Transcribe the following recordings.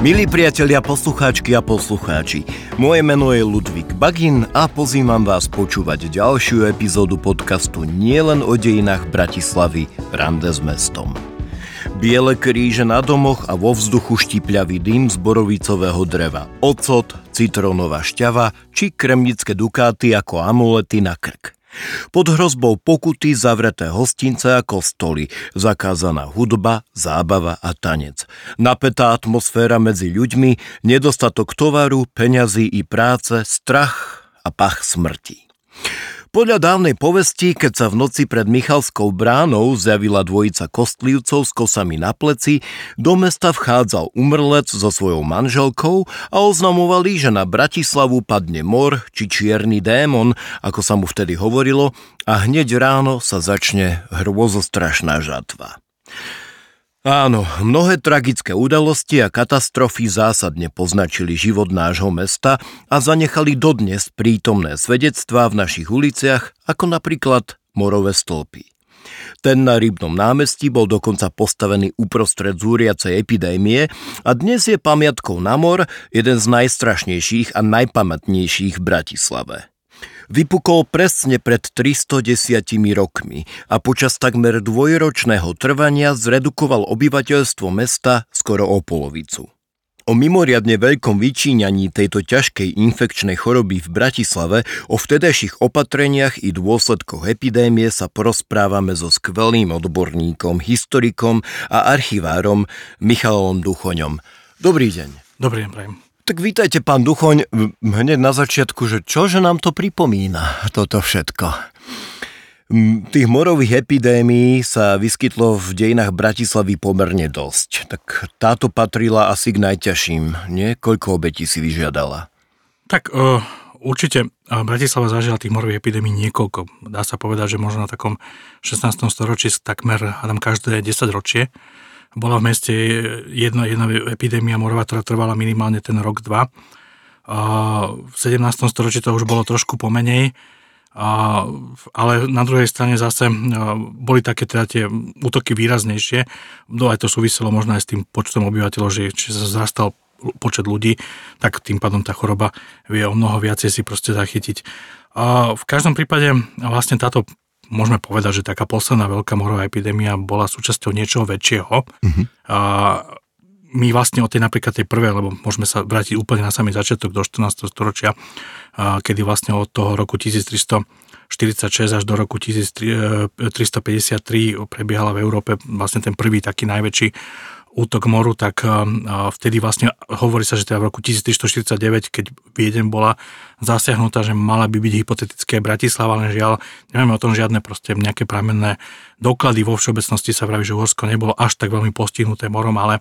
Milí priatelia, poslucháčky a poslucháči, moje meno je Ludvík Bagin a pozývam vás počúvať ďalšiu epizódu podcastu Nielen o dejinách Bratislavy Rande s mestom. Biele kríže na domoch a vo vzduchu štipľavý dym z borovicového dreva, ocot, citrónová šťava či kremnické dukáty ako amulety na krk. Pod hrozbou pokuty zavreté hostince a kostoly, zakázaná hudba, zábava a tanec. Napätá atmosféra medzi ľuďmi, nedostatok tovaru, peňazí i práce, strach a pach smrti. Podľa dávnej povesti, keď sa v noci pred Michalskou bránou zjavila dvojica kostlivcov s kosami na pleci, do mesta vchádzal umrlec so svojou manželkou a oznamovali, že na Bratislavu padne mor či čierny démon, ako sa mu vtedy hovorilo, a hneď ráno sa začne hrôzostrašná žatva. Áno, mnohé tragické udalosti a katastrofy zásadne poznačili život nášho mesta a zanechali dodnes prítomné svedectvá v našich uliciach, ako napríklad Morové stĺpy. Ten na Rybnom námestí bol dokonca postavený uprostred zúriacej epidémie a dnes je pamiatkou na mor jeden z najstrašnejších a najpamätnejších v Bratislave. Vypukol presne pred 310 rokmi a počas takmer dvojročného trvania zredukoval obyvateľstvo mesta skoro o polovicu. O mimoriadne veľkom vyčíňaní tejto ťažkej infekčnej choroby v Bratislave, o vtedajších opatreniach i dôsledkoch epidémie sa porozprávame so skvelým odborníkom, historikom a archivárom Michalom Duchoňom. Dobrý deň. Dobrý deň, prajem. Tak vítajte, pán Duchoň, hneď na začiatku, že čože nám to pripomína, toto všetko? Tých morových epidémií sa vyskytlo v dejinách Bratislavy pomerne dosť. Tak táto patrila asi k najťažším, nie? Koľko obetí si vyžiadala? Tak uh, určite Bratislava zažila tých morových epidémií niekoľko. Dá sa povedať, že možno na takom 16. storočí takmer hádam každé 10 ročie bola v meste jedna, jedna epidémia morová, ktorá trvala minimálne ten rok, dva. V 17. storočí to už bolo trošku pomenej, ale na druhej strane zase boli také teda tie útoky výraznejšie. No aj to súviselo možno aj s tým počtom obyvateľov, že sa zrastal počet ľudí, tak tým pádom tá choroba vie o mnoho viacej si proste zachytiť. V každom prípade vlastne táto môžeme povedať, že taká posledná veľká morová epidémia bola súčasťou niečoho väčšieho. Uh-huh. A my vlastne od tej napríklad tej prvej, lebo môžeme sa vrátiť úplne na samý začiatok do 14. storočia, kedy vlastne od toho roku 1346 až do roku 1353 prebiehala v Európe vlastne ten prvý taký najväčší útok moru, tak vtedy vlastne hovorí sa, že teda v roku 1349, keď Viedeň bola zasiahnutá, že mala by byť hypotetické Bratislava, len žiaľ, nemáme o tom žiadne proste nejaké pramenné doklady. Vo všeobecnosti sa vraví, že Uhorsko nebolo až tak veľmi postihnuté morom, ale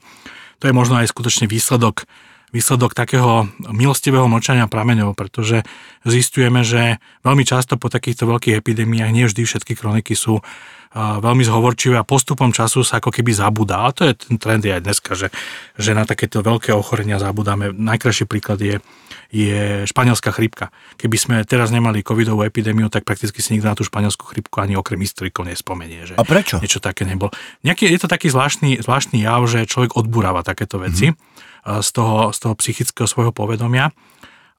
to je možno aj skutočne výsledok výsledok takého milostivého mlčania prameňov, pretože zistujeme, že veľmi často po takýchto veľkých epidémiách nie vždy všetky kroniky sú veľmi zhovorčivé a postupom času sa ako keby zabudá. A to je ten trend aj dneska, že, že na takéto veľké ochorenia zabudáme. Najkrajší príklad je, je španielská chrypka. Keby sme teraz nemali covidovú epidémiu, tak prakticky si nikto na tú španielskú chrypku ani okrem historikov nespomenie. Že a prečo? Niečo také nebolo. Nejaký, je to taký zvláštny, zvláštny jav, že človek odburáva takéto veci mm-hmm. Z, toho, z toho psychického svojho povedomia.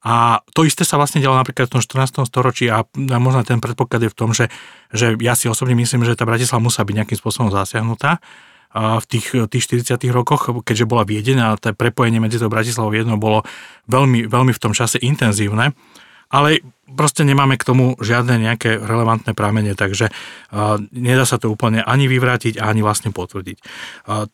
A to isté sa vlastne dialo napríklad v tom 14. storočí a možno ten predpoklad je v tom, že, že ja si osobne myslím, že tá Bratislava musí byť nejakým spôsobom zasiahnutá v tých, tých 40 rokoch, keďže bola viedená, to prepojenie medzi tou Bratislavou jedno bolo veľmi, veľmi v tom čase intenzívne, ale proste nemáme k tomu žiadne nejaké relevantné pramene, takže nedá sa to úplne ani vyvrátiť, ani vlastne potvrdiť.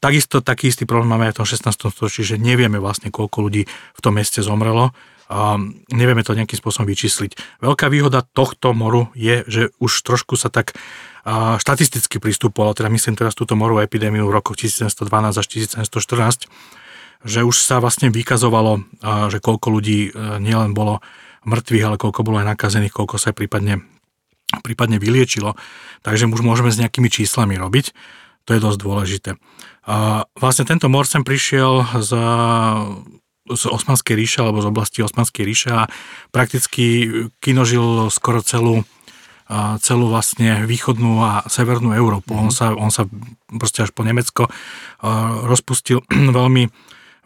Takisto taký istý problém máme aj v tom 16. storočí, že nevieme vlastne, koľko ľudí v tom meste zomrelo, a nevieme to nejakým spôsobom vyčísliť. Veľká výhoda tohto moru je, že už trošku sa tak štatisticky pristupovalo, teda myslím teraz túto morovú epidémiu v rokoch 1712 až 1714, že už sa vlastne vykazovalo, že koľko ľudí e, nielen bolo mŕtvych, ale koľko bolo aj nakazených, koľko sa prípadne, prípadne vyliečilo. Takže už môžeme s nejakými číslami robiť. To je dosť dôležité. A vlastne tento mor sem prišiel z z Osmanskej ríše alebo z oblasti Osmanskej ríše a prakticky kinožil skoro celú celú vlastne východnú a severnú Európu. Mm-hmm. On, sa, on sa proste až po Nemecko rozpustil veľmi,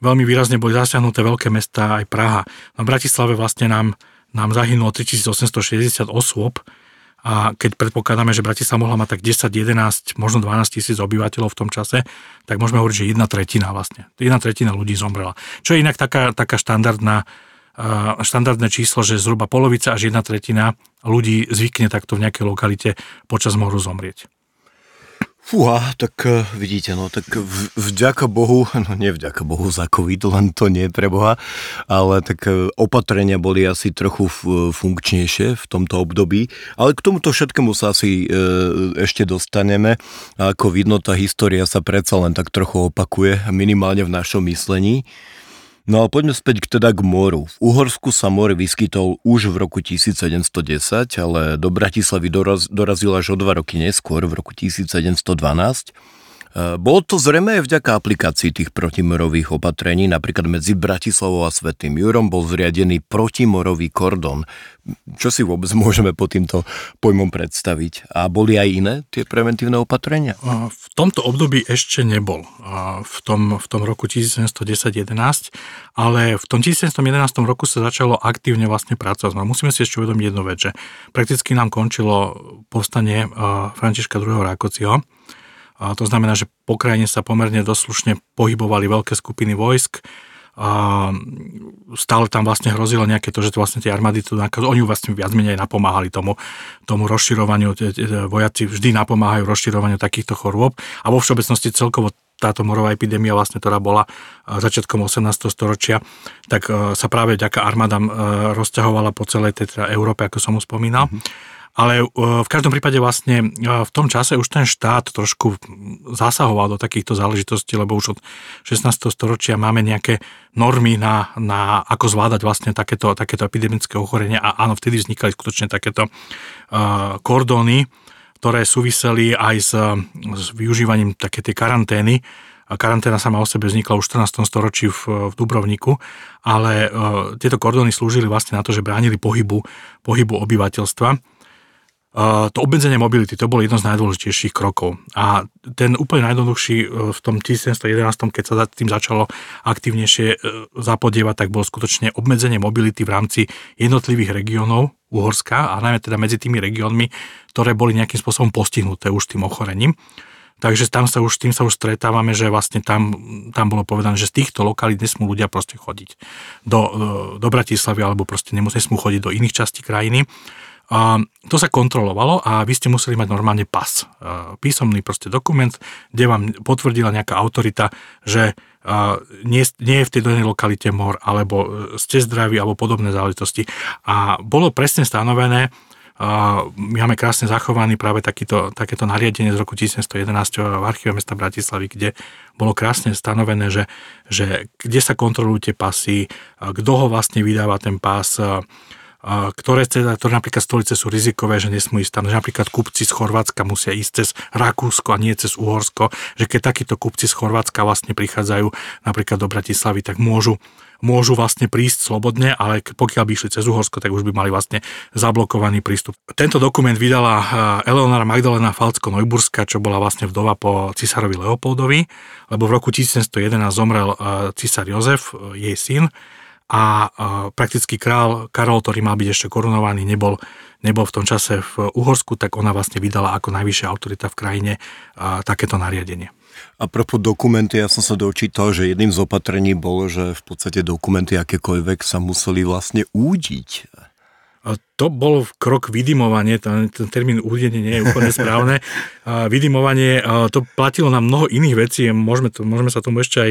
veľmi výrazne boli zasiahnuté veľké mesta, aj Praha. Na Bratislave vlastne nám, nám zahynulo 3860 osôb, a keď predpokladáme, že Bratislava mohla mať tak 10, 11, možno 12 tisíc obyvateľov v tom čase, tak môžeme hovoriť, že jedna tretina vlastne. Jedna tretina ľudí zomrela. Čo je inak taká, taká štandardná, štandardné číslo, že zhruba polovica až jedna tretina ľudí zvykne takto v nejakej lokalite počas moru zomrieť. Fúha, tak e, vidíte, no tak vďaka Bohu, no nie vďaka Bohu za COVID, len to nie pre Boha, ale tak e, opatrenia boli asi trochu funkčnejšie v tomto období, ale k tomuto všetkému sa asi e, ešte dostaneme. A ako vidno, tá história sa predsa len tak trochu opakuje, minimálne v našom myslení. No a poďme späť teda k moru. V Uhorsku sa more vyskytol už v roku 1710, ale do Bratislavy doraz, dorazil až o dva roky neskôr, v roku 1712. E, bolo to zrejme aj vďaka aplikácii tých protimorových opatrení, napríklad medzi Bratislavou a Svetým Jurom bol zriadený protimorový kordon. Čo si vôbec môžeme po týmto pojmom predstaviť? A boli aj iné tie preventívne opatrenia? V tomto období ešte nebol. V tom, v tom roku 1710-11, ale v tom 1711 roku sa začalo aktívne vlastne pracovať. No, musíme si ešte uvedomiť jednu vec, že prakticky nám končilo povstanie Františka II. Rákociho, a to znamená, že po krajine sa pomerne doslušne pohybovali veľké skupiny vojsk, a stále tam vlastne hrozilo nejaké to, že to vlastne tie armády, to, oni vlastne viac menej napomáhali tomu, tomu rozširovaniu, vojaci vždy napomáhajú rozširovaniu takýchto chorôb a vo všeobecnosti celkovo táto morová epidémia, vlastne, ktorá bola začiatkom 18. storočia, tak sa práve vďaka armádam rozťahovala po celej tej teda Európe, ako som už spomínal. Mm-hmm. Ale e, v každom prípade vlastne e, v tom čase už ten štát trošku zasahoval do takýchto záležitostí, lebo už od 16. storočia máme nejaké normy na, na ako zvládať vlastne takéto, takéto epidemické ochorenia a áno, vtedy vznikali skutočne takéto uh, kordóny, ktoré súviseli aj s, s využívaním také tej karantény. Karanténa sama o sebe vznikla už v 14. storočí v, v Dubrovniku, ale uh, tieto kordóny slúžili vlastne na to, že bránili pohybu, pohybu obyvateľstva to obmedzenie mobility, to bolo jedno z najdôležitejších krokov. A ten úplne najjednoduchší e, v tom 1711, keď sa tým začalo aktívnejšie e, zapodievať, tak bolo skutočne obmedzenie mobility v rámci jednotlivých regiónov Uhorska a najmä teda medzi tými regiónmi, ktoré boli nejakým spôsobom postihnuté už tým ochorením. Takže tam sa už, tým sa už stretávame, že vlastne tam, tam bolo povedané, že z týchto lokalít nesmú ľudia proste chodiť do, e, do Bratislavy alebo proste nesmú chodiť do iných častí krajiny. To sa kontrolovalo a vy ste museli mať normálne pas. Písomný proste dokument, kde vám potvrdila nejaká autorita, že nie, nie je v tej danej lokalite mor, alebo e, ste zdraví, alebo podobné záležitosti. A bolo presne stanovené, my máme krásne zachovaný práve takýto, takéto nariadenie z roku 1111 v archíve mesta Bratislavy, kde bolo krásne stanovené, že, že kde sa kontrolujú tie pasy, kto ho vlastne vydáva ten pás, ktoré, teda, ktoré napríklad stolice sú rizikové, že nesmú ísť tam, že napríklad kupci z Chorvátska musia ísť cez Rakúsko a nie cez Uhorsko, že keď takíto kupci z Chorvátska vlastne prichádzajú napríklad do Bratislavy, tak môžu môžu vlastne prísť slobodne, ale pokiaľ by išli cez Uhorsko, tak už by mali vlastne zablokovaný prístup. Tento dokument vydala Eleonora Magdalena Falcko-Neuburska, čo bola vlastne vdova po cisárovi Leopoldovi, lebo v roku 1711 zomrel cisár Jozef, jej syn, a prakticky král Karol, ktorý mal byť ešte korunovaný, nebol, nebol v tom čase v Uhorsku, tak ona vlastne vydala ako najvyššia autorita v krajine takéto nariadenie. A propos dokumenty, ja som sa dočítal, že jedným z opatrení bolo, že v podstate dokumenty akékoľvek sa museli vlastne údiť. To bol krok vydimovanie, ten, ten termín údenie nie je úplne správne. Vydimovanie, to platilo na mnoho iných vecí, môžeme, to, môžeme sa tomu ešte aj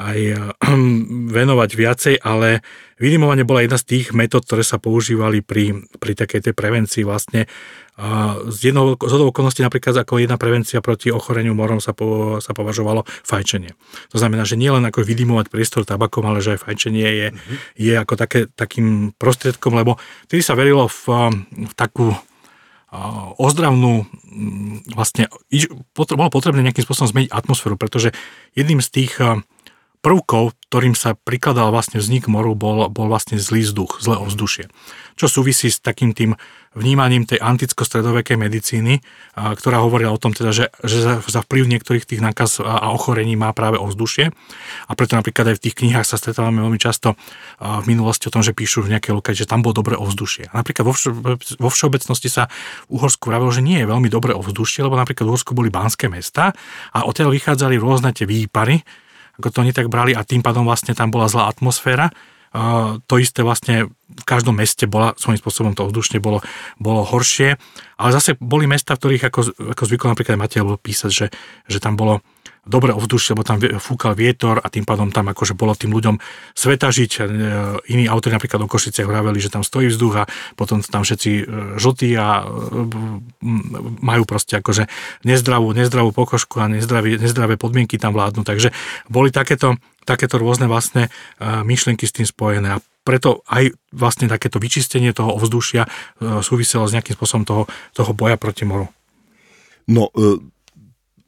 aj eh, venovať viacej, ale vydimovanie bola jedna z tých metód, ktoré sa používali pri, pri takej tej prevencii vlastne. Z jednou z okolností napríklad ako jedna prevencia proti ochoreniu morom sa, po, sa považovalo fajčenie. To znamená, že nielen ako vydimovať priestor tabakom, ale že aj fajčenie je, mm-hmm. je ako také, takým prostriedkom, lebo vtedy sa verilo v, v takú ozdravnú, vlastne bolo potrebné nejakým spôsobom zmeniť atmosféru, pretože jedným z tých prvkov, ktorým sa prikladal vlastne vznik moru, bol, bol vlastne zlý vzduch, zlé ovzdušie. Čo súvisí s takým tým vnímaním tej anticko-stredovekej medicíny, ktorá hovorila o tom teda, že, že za, za vplyv niektorých tých nákaz a, ochorení má práve ovzdušie. A preto napríklad aj v tých knihách sa stretávame veľmi často v minulosti o tom, že píšu v nejakej lokalite, že tam bolo dobré ovzdušie. A napríklad vo, vo všeobecnosti sa v Uhorsku vravilo, že nie je veľmi dobré ovzdušie, lebo napríklad v Uhorsku boli banské mesta a odtiaľ vychádzali rôzne tie výpary, ako to oni tak brali a tým pádom vlastne tam bola zlá atmosféra. To isté vlastne v každom meste bola, svojím spôsobom to vzdušne bolo, bolo horšie, ale zase boli mesta, v ktorých ako, ako zvykol napríklad Matej písať, že, že tam bolo dobre ovzdušie, lebo tam fúkal vietor a tým pádom tam akože bolo tým ľuďom sveta žiť. E, iní autori napríklad o Košice hovorili, že tam stojí vzduch a potom tam všetci e, žltí a e, majú proste akože nezdravú, nezdravú pokožku a nezdravé, nezdravé podmienky tam vládnu. Takže boli takéto, takéto rôzne vlastne myšlienky s tým spojené. A preto aj vlastne takéto vyčistenie toho ovzdušia súviselo s nejakým spôsobom toho, toho boja proti moru. No,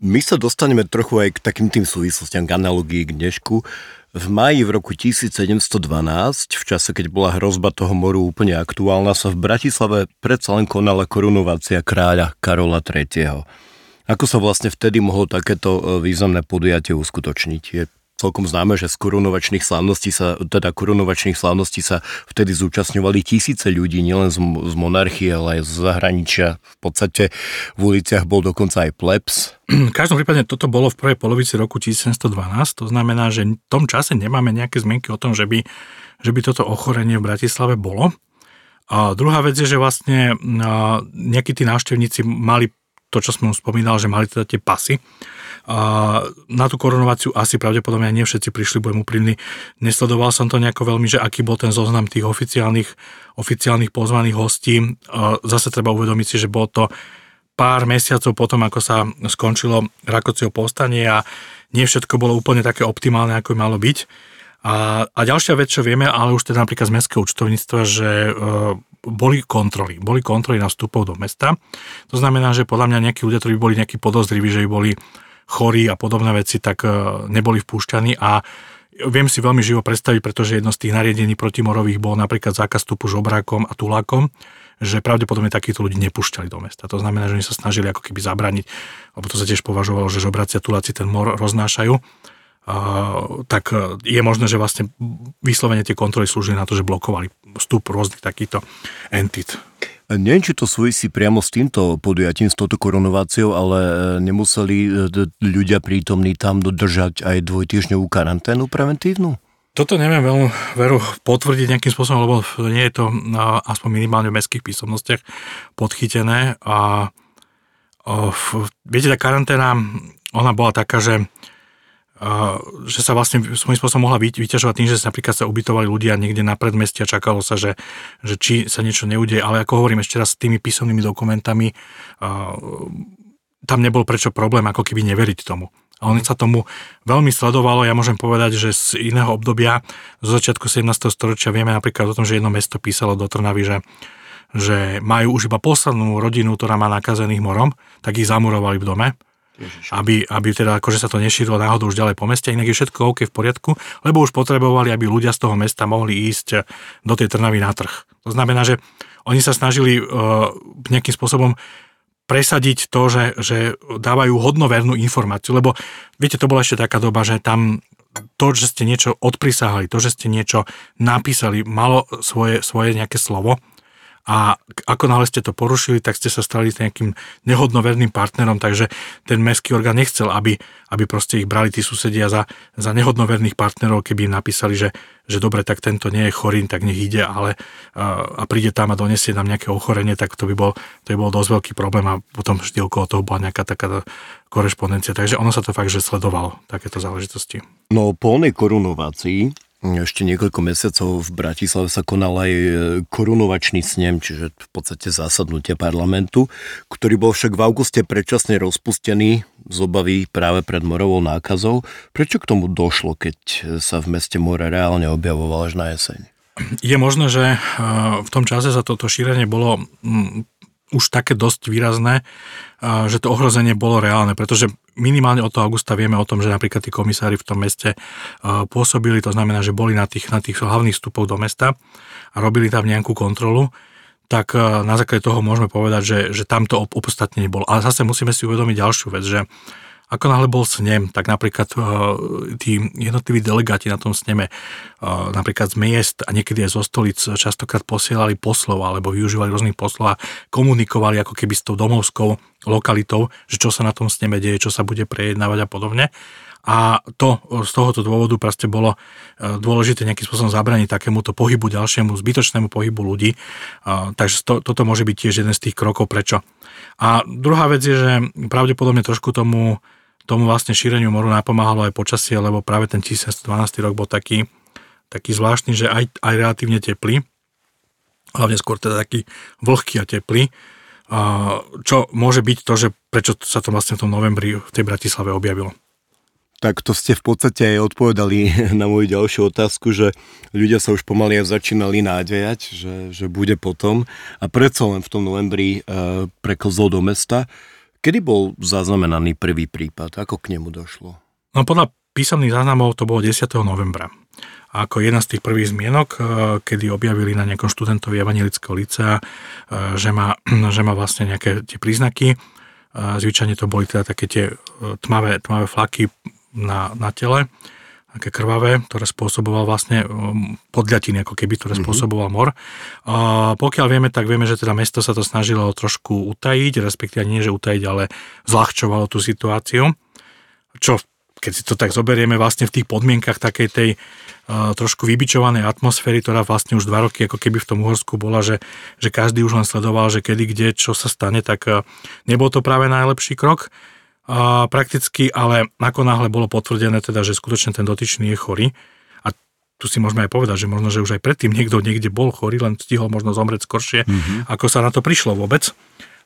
my sa dostaneme trochu aj k takým tým súvislostiam, k analogii k dnešku. V maji v roku 1712, v čase, keď bola hrozba toho moru úplne aktuálna, sa v Bratislave predsa len konala korunovácia kráľa Karola III. Ako sa vlastne vtedy mohlo takéto e, významné podujatie uskutočniť? Je celkom známe, že z korunovačných slávností sa, teda korunovačných slávností sa vtedy zúčastňovali tisíce ľudí, nielen z, z monarchie, ale aj z zahraničia. V podstate v uliciach bol dokonca aj plebs. V každom prípade toto bolo v prvej polovici roku 1712, to znamená, že v tom čase nemáme nejaké zmienky o tom, že by, že by toto ochorenie v Bratislave bolo. A druhá vec je, že vlastne nejakí tí návštevníci mali to, čo som spomínal, že mali teda tie pasy, a na tú korunováciu asi pravdepodobne nie všetci prišli, budem úprimný. Nesledoval som to nejako veľmi, že aký bol ten zoznam tých oficiálnych, oficiálnych pozvaných hostí. Zase treba uvedomiť si, že bolo to pár mesiacov potom, ako sa skončilo Rakocio povstanie a nie všetko bolo úplne také optimálne, ako malo byť. A, a ďalšia vec, čo vieme, ale už teda napríklad z mestského účtovníctva, že e, boli kontroly. Boli kontroly na vstupov do mesta. To znamená, že podľa mňa nejakí ľudia, ktorí boli nejakí podozriví, že boli chorí a podobné veci, tak e, neboli vpúšťaní a viem si veľmi živo predstaviť, pretože jedno z tých nariadení protimorových bol napríklad zákaz vstupu žobrákom a tulákom, že pravdepodobne takýchto ľudí nepúšťali do mesta. To znamená, že oni sa snažili ako keby zabraniť, lebo to sa tiež považovalo, že žobráci a tuláci ten mor roznášajú. Tak e, je možné, že vlastne vyslovene tie kontroly slúžili na to, že blokovali vstup rôznych takýchto entit. Neviem, či to súvisí priamo s týmto podujatím, s touto koronováciou, ale e, nemuseli e, ľudia prítomní tam dodržať aj dvojtýždňovú karanténu preventívnu? Toto neviem veľmi veru potvrdiť nejakým spôsobom, lebo nie je to aspoň minimálne v mestských písomnostiach podchytené. A, a viete, tá karanténa, ona bola taká, že že sa vlastne svojím spôsobom mohla vyťažovať tým, že sa napríklad sa ubytovali ľudia niekde na predmeste a čakalo sa, že, že či sa niečo neudeje. Ale ako hovorím ešte raz s tými písomnými dokumentami, tam nebol prečo problém ako keby neveriť tomu. A on sa tomu veľmi sledovalo. Ja môžem povedať, že z iného obdobia, zo začiatku 17. storočia vieme napríklad o tom, že jedno mesto písalo do Trnavy, že že majú už iba poslednú rodinu, ktorá má nakazených morom, tak ich zamurovali v dome aby, aby teda akože sa to nešírilo náhodou už ďalej po meste, inak je všetko OK v poriadku, lebo už potrebovali, aby ľudia z toho mesta mohli ísť do tej Trnavy na trh. To znamená, že oni sa snažili uh, nejakým spôsobom presadiť to, že, že dávajú hodnovernú informáciu, lebo viete, to bola ešte taká doba, že tam to, že ste niečo odprisahali, to, že ste niečo napísali, malo svoje, svoje nejaké slovo a ako náhle ste to porušili, tak ste sa stali nejakým nehodnoverným partnerom, takže ten mestský orgán nechcel, aby, aby proste ich brali tí susedia za, za nehodnoverných partnerov, keby im napísali, že, že dobre, tak tento nie je chorý, tak nech ide, ale a príde tam a donesie nám nejaké ochorenie, tak to by bol, to by bol dosť veľký problém a potom vždy okolo toho bola nejaká taká korešpondencia. Takže ono sa to fakt, že sledovalo, takéto záležitosti. No po onej korunovácii ešte niekoľko mesiacov v Bratislave sa konal aj e, korunovačný snem, čiže v podstate zásadnutie parlamentu, ktorý bol však v auguste predčasne rozpustený z obavy práve pred morovou nákazou. Prečo k tomu došlo, keď sa v meste more reálne objavoval až na jeseň? Je možné, že e, v tom čase sa toto šírenie bolo už také dosť výrazné, že to ohrozenie bolo reálne, pretože minimálne od toho augusta vieme o tom, že napríklad tí komisári v tom meste pôsobili, to znamená, že boli na tých, na tých hlavných vstupoch do mesta a robili tam nejakú kontrolu, tak na základe toho môžeme povedať, že, že tamto opodstatnenie bolo. Ale zase musíme si uvedomiť ďalšiu vec, že ako náhle bol snem, tak napríklad uh, tí jednotliví delegáti na tom sneme, uh, napríklad z miest a niekedy aj zo stolic častokrát posielali poslov alebo využívali rôznych poslov a komunikovali ako keby s tou domovskou lokalitou, že čo sa na tom sneme deje, čo sa bude prejednávať a podobne. A to z tohoto dôvodu proste bolo dôležité nejakým spôsobom zabraniť takémuto pohybu ďalšiemu, zbytočnému pohybu ľudí. Takže to, toto môže byť tiež jeden z tých krokov, prečo. A druhá vec je, že pravdepodobne trošku tomu tomu vlastne šíreniu moru napomáhalo aj počasie, lebo práve ten 1712 rok bol taký, taký zvláštny, že aj, aj relatívne teplý, hlavne skôr teda taký vlhký a teplý, čo môže byť to, že prečo sa to vlastne v tom novembri v tej Bratislave objavilo. Tak to ste v podstate aj odpovedali na moju ďalšiu otázku, že ľudia sa už pomaly začínali nádejať, že, že bude potom a predsa len v tom novembri e, preklzol do mesta. Kedy bol zaznamenaný prvý prípad? Ako k nemu došlo? No podľa písomných záznamov to bolo 10. novembra. A ako jedna z tých prvých zmienok, eh, kedy objavili na nejakom študentovi Evangelického licea, eh, že má, že má vlastne nejaké tie príznaky. Eh, zvyčajne to boli teda také tie tmavé, tmavé flaky na, na tele také krvavé, ktoré spôsoboval vlastne um, podľatiny, ako keby, ktoré mm-hmm. spôsoboval mor. A pokiaľ vieme, tak vieme, že teda mesto sa to snažilo trošku utajiť, respektíve nie, že utajiť, ale zľahčovalo tú situáciu. Čo, keď si to tak zoberieme vlastne v tých podmienkach takej tej uh, trošku vybičovanej atmosféry, ktorá vlastne už dva roky ako keby v tom Uhorsku bola, že, že každý už len sledoval, že kedy, kde, čo sa stane, tak uh, nebol to práve najlepší krok a prakticky, ale ako náhle bolo potvrdené teda, že skutočne ten dotyčný je chorý, a tu si môžeme aj povedať, že možno, že už aj predtým niekto niekde bol chorý, len stihol možno zomrieť skoršie, mm-hmm. ako sa na to prišlo vôbec.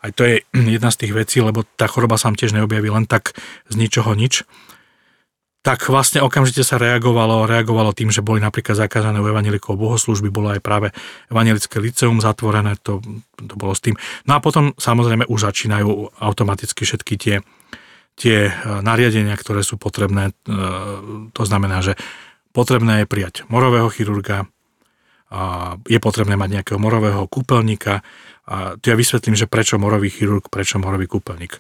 Aj to je jedna z tých vecí, lebo tá choroba sa tiež neobjaví len tak z ničoho nič. Tak vlastne okamžite sa reagovalo, reagovalo tým, že boli napríklad zakázané u evanelikov bohoslužby, bolo aj práve evanelické liceum zatvorené, to, to bolo s tým. No a potom samozrejme už začínajú automaticky všetky tie tie e, nariadenia, ktoré sú potrebné. E, to znamená, že potrebné je prijať morového chirurga, je potrebné mať nejakého morového kúpeľníka. Tu ja vysvetlím, že prečo morový chirurg, prečo morový kúpeľník.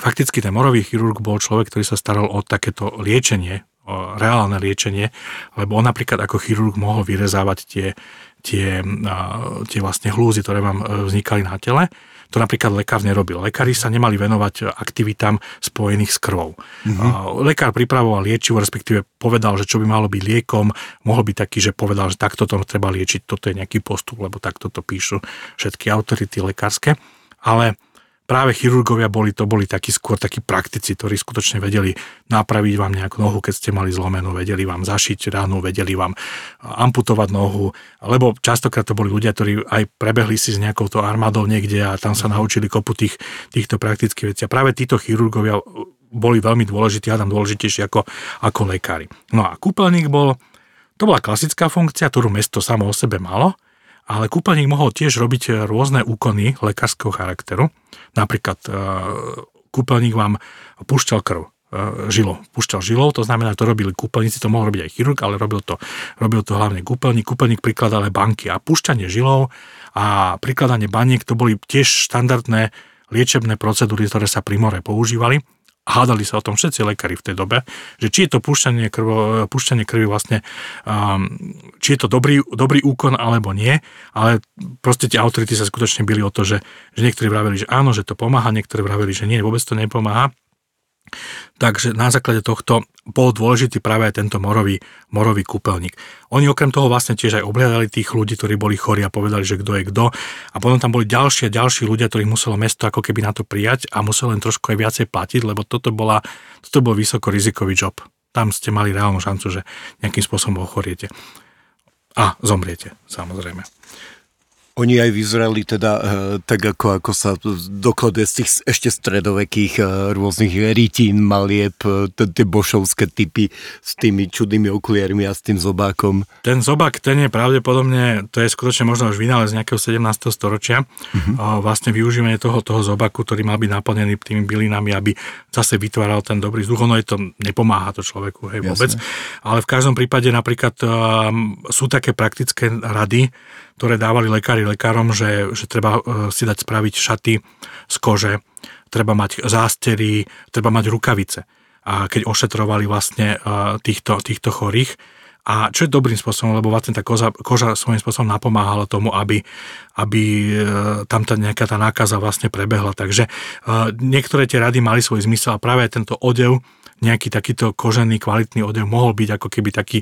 Fakticky ten morový chirurg bol človek, ktorý sa staral o takéto liečenie, o reálne liečenie, lebo on napríklad ako chirurg mohol vyrezávať tie, tie, tie vlastne hlúzy, ktoré vám e, vznikali na tele to napríklad lekár nerobil. Lekári sa nemali venovať aktivitám spojených s krvou. Mm-hmm. Lekár pripravoval liečivo, respektíve povedal, že čo by malo byť liekom, mohol byť taký, že povedal, že takto to treba liečiť, toto je nejaký postup, lebo takto to píšu všetky autority lekárske. Ale práve chirurgovia boli, to boli takí skôr takí praktici, ktorí skutočne vedeli napraviť vám nejakú nohu, keď ste mali zlomenú, vedeli vám zašiť ránu, vedeli vám amputovať nohu, lebo častokrát to boli ľudia, ktorí aj prebehli si s nejakou to armádou niekde a tam sa naučili kopu tých, týchto praktických vecí. A práve títo chirurgovia boli veľmi dôležití, tam dôležitejší ako, ako lekári. No a kúpeľník bol, to bola klasická funkcia, ktorú mesto samo o sebe malo, ale kúpeľník mohol tiež robiť rôzne úkony lekárskeho charakteru. Napríklad e, kúpeľník vám púšťal krv e, žilou. Púšťal žilou, to znamená, to robili kúpeľníci, to mohol robiť aj chirurg, ale robil to, robil to hlavne kúpeľník. Kúpeľník prikladal aj banky a púšťanie žilou a prikladanie baniek, to boli tiež štandardné liečebné procedúry, ktoré sa pri more používali hádali sa o tom všetci lekári v tej dobe, že či je to púšťanie, krvo, púšťanie krvi vlastne, um, či je to dobrý, dobrý úkon alebo nie, ale proste tie autority sa skutočne byli o to, že, že niektorí vraveli, že áno, že to pomáha, niektorí vraveli, že nie, vôbec to nepomáha. Takže na základe tohto bol dôležitý práve aj tento morový, morový kúpeľník. Oni okrem toho vlastne tiež aj obhľadali tých ľudí, ktorí boli chorí a povedali, že kto je kto. A potom tam boli ďalšie a ďalší ľudia, ktorých muselo mesto ako keby na to prijať a muselo len trošku aj viacej platiť, lebo toto, bola, toto bol vysoko rizikový job. Tam ste mali reálnu šancu, že nejakým spôsobom ochoriete. A zomriete, samozrejme. Oni aj vyzerali teda e, tak, ako, ako sa dokladuje z tých ešte stredovekých e, rôznych rytín, malieb, e, tie bošovské typy s tými čudnými okuliarmi a s tým zobákom. Ten zobák, ten je pravdepodobne, to je skutočne možno už vynález nejakého 17. storočia. Uh-huh. Vlastne využívanie toho, toho zobaku, ktorý mal byť naplnený tými bylinami, aby zase vytváral ten dobrý vzduch. Ono je to, nepomáha to človeku, hej, vôbec. Ale v každom prípade napríklad um, sú také praktické rady, ktoré dávali lekári lekárom, že, že treba e, si dať spraviť šaty z kože, treba mať zástery, treba mať rukavice. A keď ošetrovali vlastne e, týchto, týchto chorých, a čo je dobrým spôsobom, lebo vlastne tá koža, koža svojím spôsobom napomáhala tomu, aby, aby e, tam tá nejaká tá nákaza vlastne prebehla. Takže niektoré tie rady mali svoj zmysel a práve tento odev nejaký takýto kožený kvalitný odev mohol byť ako keby taký,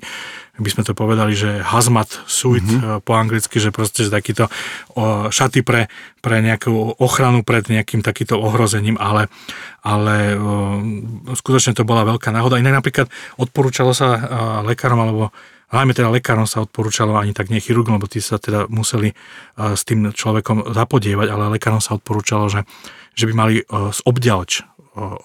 by sme to povedali, že hazmat suit mm-hmm. po anglicky, že proste že takýto šaty pre, pre nejakú ochranu pred nejakým takýto ohrozením, ale, ale skutočne to bola veľká náhoda. Inak napríklad odporúčalo sa o, lekárom alebo Hlavne teda lekárom sa odporúčalo, ani tak nie lebo tí sa teda museli s tým človekom zapodievať, ale lekárom sa odporúčalo, že, že by mali z obďalč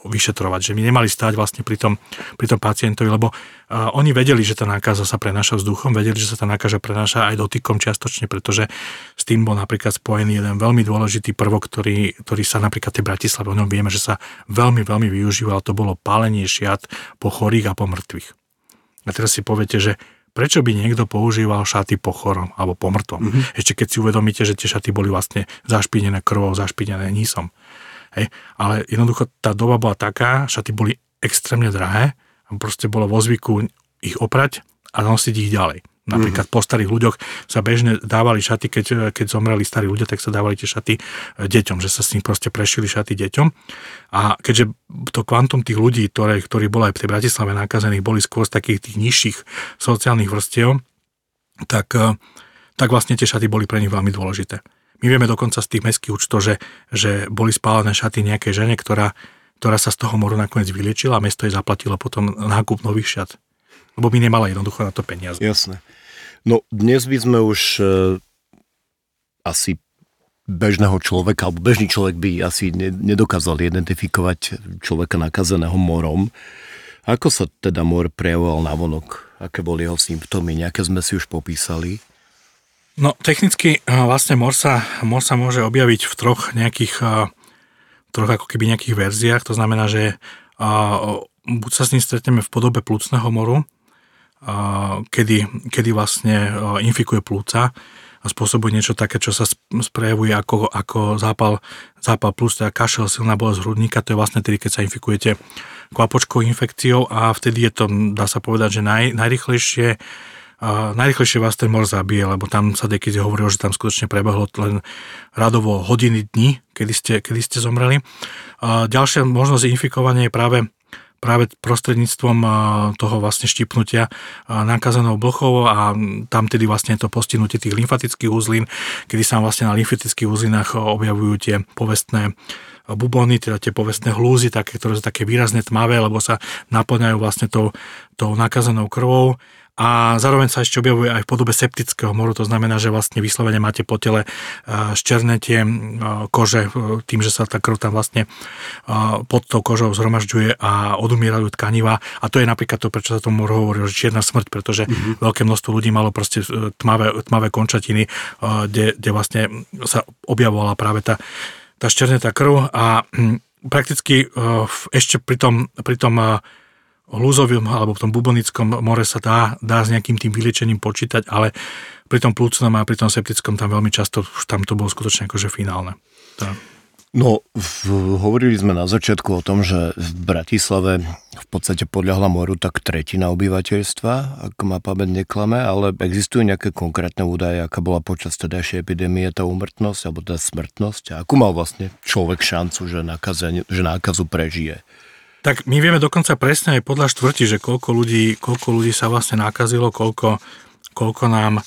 vyšetrovať, že my nemali stáť vlastne pri tom, pri tom pacientovi, lebo oni vedeli, že tá nákaza sa prenáša vzduchom, vedeli, že sa tá nákaza prenáša aj dotykom čiastočne, pretože s tým bol napríklad spojený jeden veľmi dôležitý prvok, ktorý, ktorý sa napríklad tej Bratislave, o ňom vieme, že sa veľmi, veľmi využíval, to bolo pálenie šiat po chorých a po mŕtvych. A teraz si poviete, že prečo by niekto používal šaty po chorom alebo po mŕtvom. Mm-hmm. Ešte keď si uvedomíte, že tie šaty boli vlastne zašpinené krvou, zašpinené nísom. Hej. Ale jednoducho tá doba bola taká, šaty boli extrémne drahé a proste bolo vo zvyku ich oprať a nosiť ich ďalej. Napríklad po starých ľuďoch sa bežne dávali šaty, keď, keď zomreli starí ľudia, tak sa dávali tie šaty e, deťom, že sa s nich proste prešili šaty deťom. A keďže to kvantum tých ľudí, ktoré, ktorí boli aj tej Bratislave nakazených, boli skôr z takých tých nižších sociálnych vrstiev, tak, e, tak vlastne tie šaty boli pre nich veľmi dôležité. My vieme dokonca z tých mestských účtov, že, že boli spálené šaty nejakej žene, ktorá, ktorá sa z toho moru nakoniec vyliečila a mesto jej zaplatilo potom nákup nových šat. Lebo by nemala jednoducho na to peniaze. Jasné. No dnes by sme už e, asi bežného človeka, alebo bežný človek by asi nedokázal identifikovať človeka nakazeného morom. Ako sa teda mor prejavoval na vonok? Aké boli jeho symptómy? Nejaké sme si už popísali. No technicky eh, vlastne mor sa, mor sa môže objaviť v troch nejakých, eh, troch ako keby nejakých verziách, to znamená, že eh, buď sa s ním stretneme v podobe plúcneho moru, kedy, kedy vlastne infikuje plúca a spôsobuje niečo také, čo sa sprejavuje ako, ako zápal, zápal teda kašel, silná bolesť hrudníka, to je vlastne tedy, keď sa infikujete kvapočkou infekciou a vtedy je to, dá sa povedať, že naj, najrychlejšie a najrychlejšie vás ten mor zabije, lebo tam sa dekedy hovorilo, že tam skutočne prebehlo len radovo hodiny dní, kedy ste, kedy ste zomreli. A ďalšia možnosť infikovania je práve práve prostredníctvom toho vlastne štipnutia nákazanou blochou a tam tedy vlastne to postihnutie tých lymfatických uzlín, kedy sa vlastne na lymfatických uzlinách objavujú tie povestné bubony, teda tie povestné hlúzy, také, ktoré sú také výrazne tmavé, lebo sa naplňajú vlastne tou, tou nakazanou krvou a zároveň sa ešte objavuje aj v podobe septického moru, to znamená, že vlastne vyslovene máte po tele ščernetie e, kože e, tým, že sa tá krv tam vlastne e, pod tou kožou zhromažďuje a odumierajú tkaniva a to je napríklad to, prečo sa tomu moru hovorí, že čierna smrť, pretože mm-hmm. veľké množstvo ľudí malo proste tmavé, tmavé končatiny, kde, kde vlastne sa objavovala práve tá, tá ščernetá krv a prakticky ešte pri tom, pri tom hlúzovým alebo v tom bubonickom more sa dá, dá s nejakým tým vyliečením počítať, ale pri tom plúcnom a pri tom septickom tam veľmi často už tam to bolo skutočne akože finálne. Tá. No, v, hovorili sme na začiatku o tom, že v Bratislave v podstate podľahla moru tak tretina obyvateľstva, ak ma pamäť neklame, ale existujú nejaké konkrétne údaje, aká bola počas tedajšej epidémie tá úmrtnosť alebo tá smrtnosť a akú mal vlastne človek šancu, že nákazu prežije? Tak my vieme dokonca presne aj podľa štvrti, že koľko ľudí, koľko ľudí sa vlastne nakazilo, koľko, koľko nám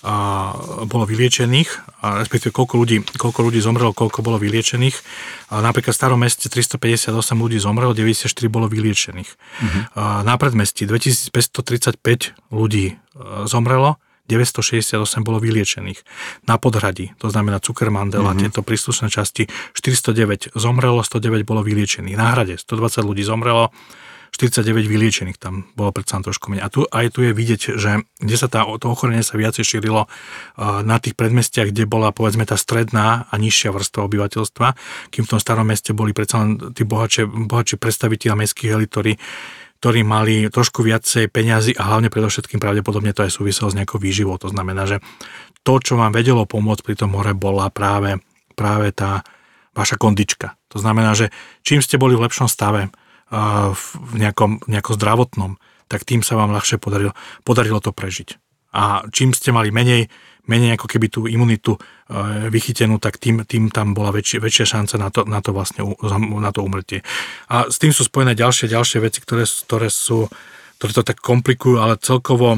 a, bolo vyliečených, a respektíve koľko ľudí, koľko ľudí zomrelo, koľko bolo vyliečených. A napríklad v starom meste 358 ľudí zomrelo, 94 bolo vyliečených. Uh-huh. A na predmestí 2535 ľudí zomrelo, 968 bolo vyliečených. Na podhradí, to znamená Cukermandel mm-hmm. a tieto príslušné časti, 409 zomrelo, 109 bolo vyliečených. Na hrade 120 ľudí zomrelo, 49 vyliečených tam bolo predsa trošku menej. A tu, aj tu je vidieť, že kde sa tá, to ochorenie sa viacej šírilo na tých predmestiach, kde bola povedzme tá stredná a nižšia vrstva obyvateľstva, kým v tom starom meste boli predsa len tí bohatšie, bohatšie predstaviteľa mestských elit, ktorí ktorí mali trošku viacej peňazí a hlavne predovšetkým pravdepodobne to aj súviselo s nejakou výživou. To znamená, že to, čo vám vedelo pomôcť pri tom more, bola práve, práve tá vaša kondička. To znamená, že čím ste boli v lepšom stave, v nejakom, nejakom zdravotnom, tak tým sa vám ľahšie podarilo, podarilo to prežiť. A čím ste mali menej, menej ako keby tú imunitu e, vychytenú, tak tým, tým tam bola väčšia, väčšia šanca na to, na to vlastne na to umrtie. A s tým sú spojené ďalšie, ďalšie veci, ktoré, ktoré sú ktoré to tak komplikujú, ale celkovo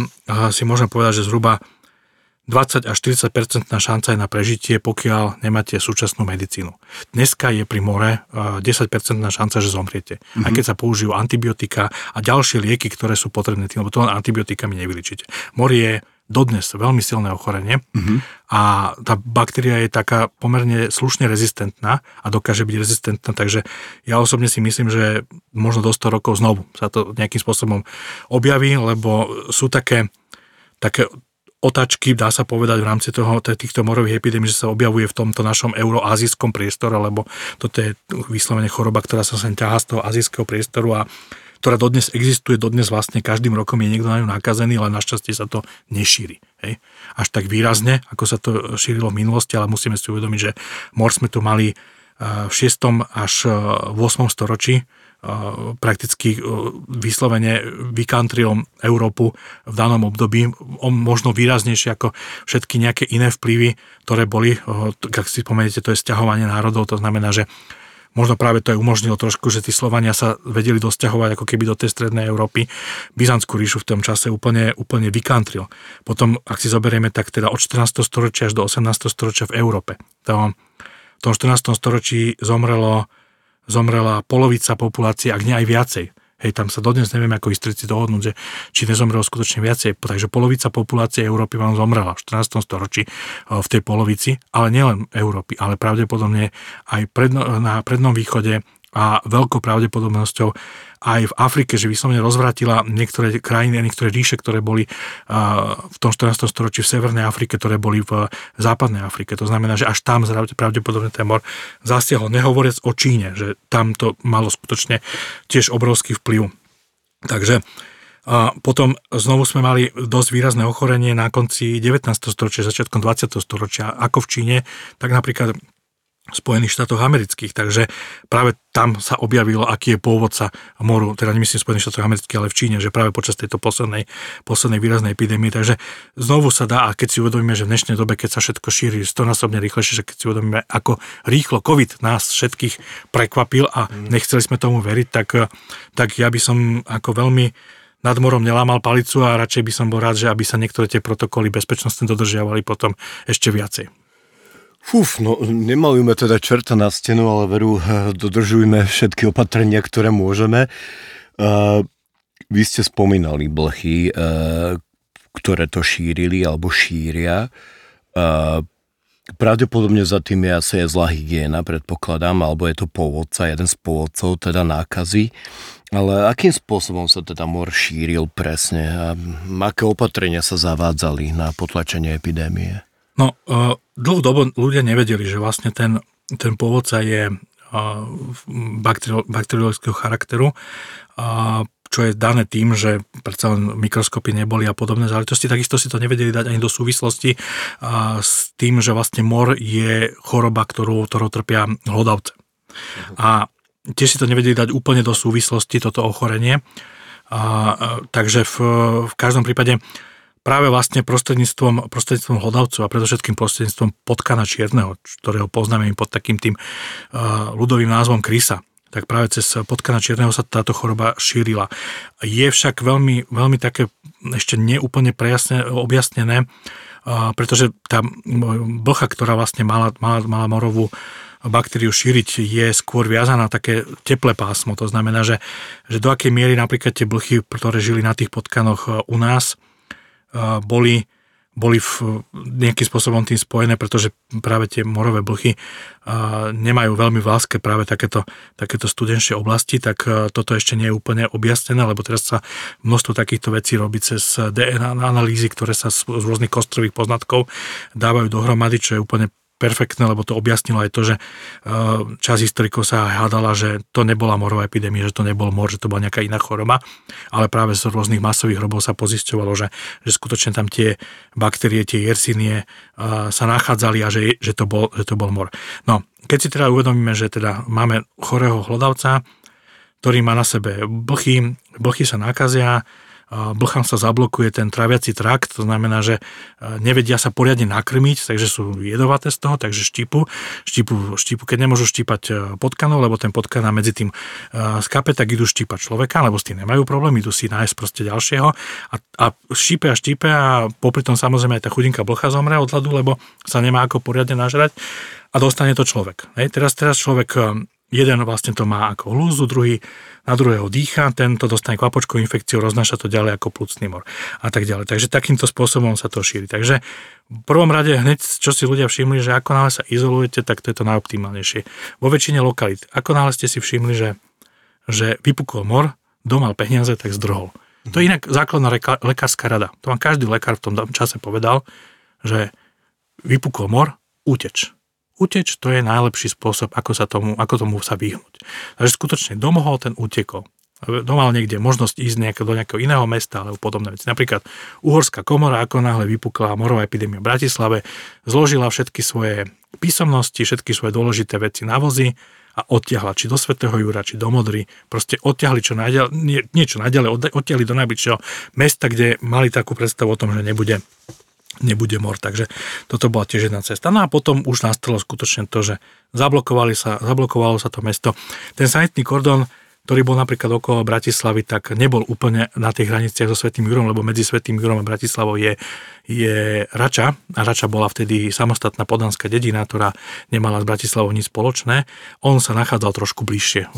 si môžem povedať, že zhruba 20 až 40% šanca je na prežitie, pokiaľ nemáte súčasnú medicínu. Dneska je pri more 10 šanca, že zomriete. Mm-hmm. Aj keď sa použijú antibiotika a ďalšie lieky, ktoré sú potrebné tým, lebo to antibiotikami nevyličíte. Mor je dodnes veľmi silné ochorenie mm-hmm. a tá baktéria je taká pomerne slušne rezistentná a dokáže byť rezistentná, takže ja osobne si myslím, že možno do 100 rokov znovu sa to nejakým spôsobom objaví, lebo sú také také otačky, dá sa povedať, v rámci toho, týchto morových epidémií, že sa objavuje v tomto našom euroazijskom priestore, lebo toto je vyslovene choroba, ktorá sa sem ťahá z toho azijského priestoru a ktorá dodnes existuje, dodnes vlastne každým rokom je niekto na ňu nakazený, ale našťastie sa to nešíri. Hej. Až tak výrazne, ako sa to šírilo v minulosti, ale musíme si uvedomiť, že mor sme tu mali eh, v 6. až eh, v 8. storočí, prakticky vyslovene vykantril Európu v danom období, možno výraznejšie ako všetky nejaké iné vplyvy, ktoré boli, ak si spomeniete, to je stiahovanie národov, to znamená, že možno práve to aj umožnilo trošku, že tí Slovania sa vedeli dosťahovať ako keby do tej strednej Európy. Byzantskú ríšu v tom čase úplne, úplne vykantril. Potom, ak si zoberieme, tak teda od 14. storočia až do 18. storočia v Európe. To, v tom 14. storočí zomrelo zomrela polovica populácie, ak nie aj viacej. Hej, tam sa dodnes nevieme ako historici dohodnúť, že či nezomrelo skutočne viacej. Takže polovica populácie Európy vám zomrela v 14. storočí e, v tej polovici, ale nielen Európy, ale pravdepodobne aj predno, na prednom východe a veľkou pravdepodobnosťou aj v Afrike, že vyslovene rozvratila niektoré krajiny a niektoré ríše, ktoré boli v tom 14. storočí v Severnej Afrike, ktoré boli v Západnej Afrike. To znamená, že až tam pravdepodobne ten mor zasiahol. Nehovoriac o Číne, že tam to malo skutočne tiež obrovský vplyv. Takže a potom znovu sme mali dosť výrazné ochorenie na konci 19. storočia, začiatkom 20. storočia, ako v Číne, tak napríklad Spojených štátoch amerických, takže práve tam sa objavilo, aký je pôvodca moru, teda nemyslím Spojených štátoch amerických, ale v Číne, že práve počas tejto poslednej, poslednej výraznej epidémie, takže znovu sa dá, a keď si uvedomíme, že v dnešnej dobe, keď sa všetko šíri stonásobne rýchlejšie, že keď si uvedomíme, ako rýchlo COVID nás všetkých prekvapil a mm. nechceli sme tomu veriť, tak, tak ja by som ako veľmi nad morom nelámal palicu a radšej by som bol rád, že aby sa niektoré tie protokoly bezpečnostne dodržiavali potom ešte viacej. Fúf, no nemalujme teda čerta na stenu, ale veru eh, dodržujme všetky opatrenia, ktoré môžeme. Uh, vy ste spomínali blchy, uh, ktoré to šírili alebo šíria. Uh, pravdepodobne za tým je asi aj zlá hygiena, predpokladám, alebo je to pôvodca, jeden z pôvodcov teda nákazy. Ale akým spôsobom sa teda mor šíril presne a aké opatrenia sa zavádzali na potlačenie epidémie? No, uh, dlhú ľudia nevedeli, že vlastne ten, ten pôvodca je bakteriologického charakteru, čo je dané tým, že predsa len mikroskopy neboli a podobné záležitosti, takisto si to nevedeli dať ani do súvislosti s tým, že vlastne mor je choroba, ktorú, ktorú trpia hlodavce. A tiež si to nevedeli dať úplne do súvislosti, toto ochorenie. A, a, takže v, v každom prípade práve vlastne prostredníctvom, prostredníctvom hlodavcov a predovšetkým prostredníctvom potkana čierneho, ktorého poznáme pod takým tým uh, ľudovým názvom krysa tak práve cez potkana čierneho sa táto choroba šírila. Je však veľmi, veľmi také ešte neúplne prejasne, objasnené, uh, pretože tá blcha, ktorá vlastne mala, mala, mala morovú baktériu šíriť, je skôr viazaná také teplé pásmo. To znamená, že, že do akej miery napríklad tie blchy, ktoré žili na tých potkanoch u nás, boli, boli v, nejakým spôsobom tým spojené, pretože práve tie morové blchy nemajú veľmi v láske práve takéto, takéto studenšie oblasti, tak toto ešte nie je úplne objasnené, lebo teraz sa množstvo takýchto vecí robí cez DNA analýzy, ktoré sa z, z rôznych kostrových poznatkov dávajú dohromady, čo je úplne perfektné, lebo to objasnilo aj to, že eh, čas historikov sa hádala, že to nebola morová epidémia, že to nebol mor, že to bola nejaká iná choroba, ale práve z rôznych masových hrobov sa pozisťovalo, že, že skutočne tam tie baktérie, tie jersinie eh, sa nachádzali a že, že, to bol, že to bol mor. No, keď si teda uvedomíme, že teda máme chorého hlodavca, ktorý má na sebe blchy, blchy sa nakazia, blchám sa zablokuje ten traviaci trakt, to znamená, že nevedia sa poriadne nakrmiť, takže sú jedovaté z toho, takže štípu, štípu, štípu keď nemôžu štípať potkanov, lebo ten potkan medzi tým skape, tak idú štípať človeka, lebo s tým nemajú problém, idú si nájsť proste ďalšieho a, a štípe a štípe a popri tom samozrejme aj tá chudinka blcha zomre od hladu, lebo sa nemá ako poriadne nažrať a dostane to človek. Hej, teraz, teraz človek jeden vlastne to má ako hlúzu, druhý na druhého dýcha, tento dostane kvapočkovú infekciu, roznáša to ďalej ako plúcný mor a tak ďalej. Takže takýmto spôsobom sa to šíri. Takže v prvom rade hneď, čo si ľudia všimli, že ako náhle sa izolujete, tak to je to najoptimálnejšie. Vo väčšine lokalít, ako náhle ste si všimli, že, že vypukol mor, domal peniaze, tak zdrhol. To je inak základná reka, lekárska rada. To vám každý lekár v tom čase povedal, že vypukol mor, uteč uteč to je najlepší spôsob, ako, sa tomu, ako tomu sa vyhnúť. Takže skutočne domohol ten utekol. Domal niekde možnosť ísť nejako, do nejakého iného mesta alebo podobné veci. Napríklad Uhorská komora, ako náhle vypukla morová epidémia v Bratislave, zložila všetky svoje písomnosti, všetky svoje dôležité veci na vozy a odtiahla či do Svetého Jura, či do Modry, proste odtiahli čo najďalej, nie, nie čo najďalej, odtiahli do najbližšieho mesta, kde mali takú predstavu o tom, že nebude nebude mor. Takže toto bola tiež jedna cesta. No a potom už nastalo skutočne to, že zablokovali sa, zablokovalo sa to mesto. Ten sanitný kordón ktorý bol napríklad okolo Bratislavy, tak nebol úplne na tých hraniciach so Svetým Jurom, lebo medzi Svetým Jurom a Bratislavou je, je Rača Rača bola vtedy samostatná podanská dedina, ktorá nemala s Bratislavou nič spoločné. On sa nachádzal trošku bližšie.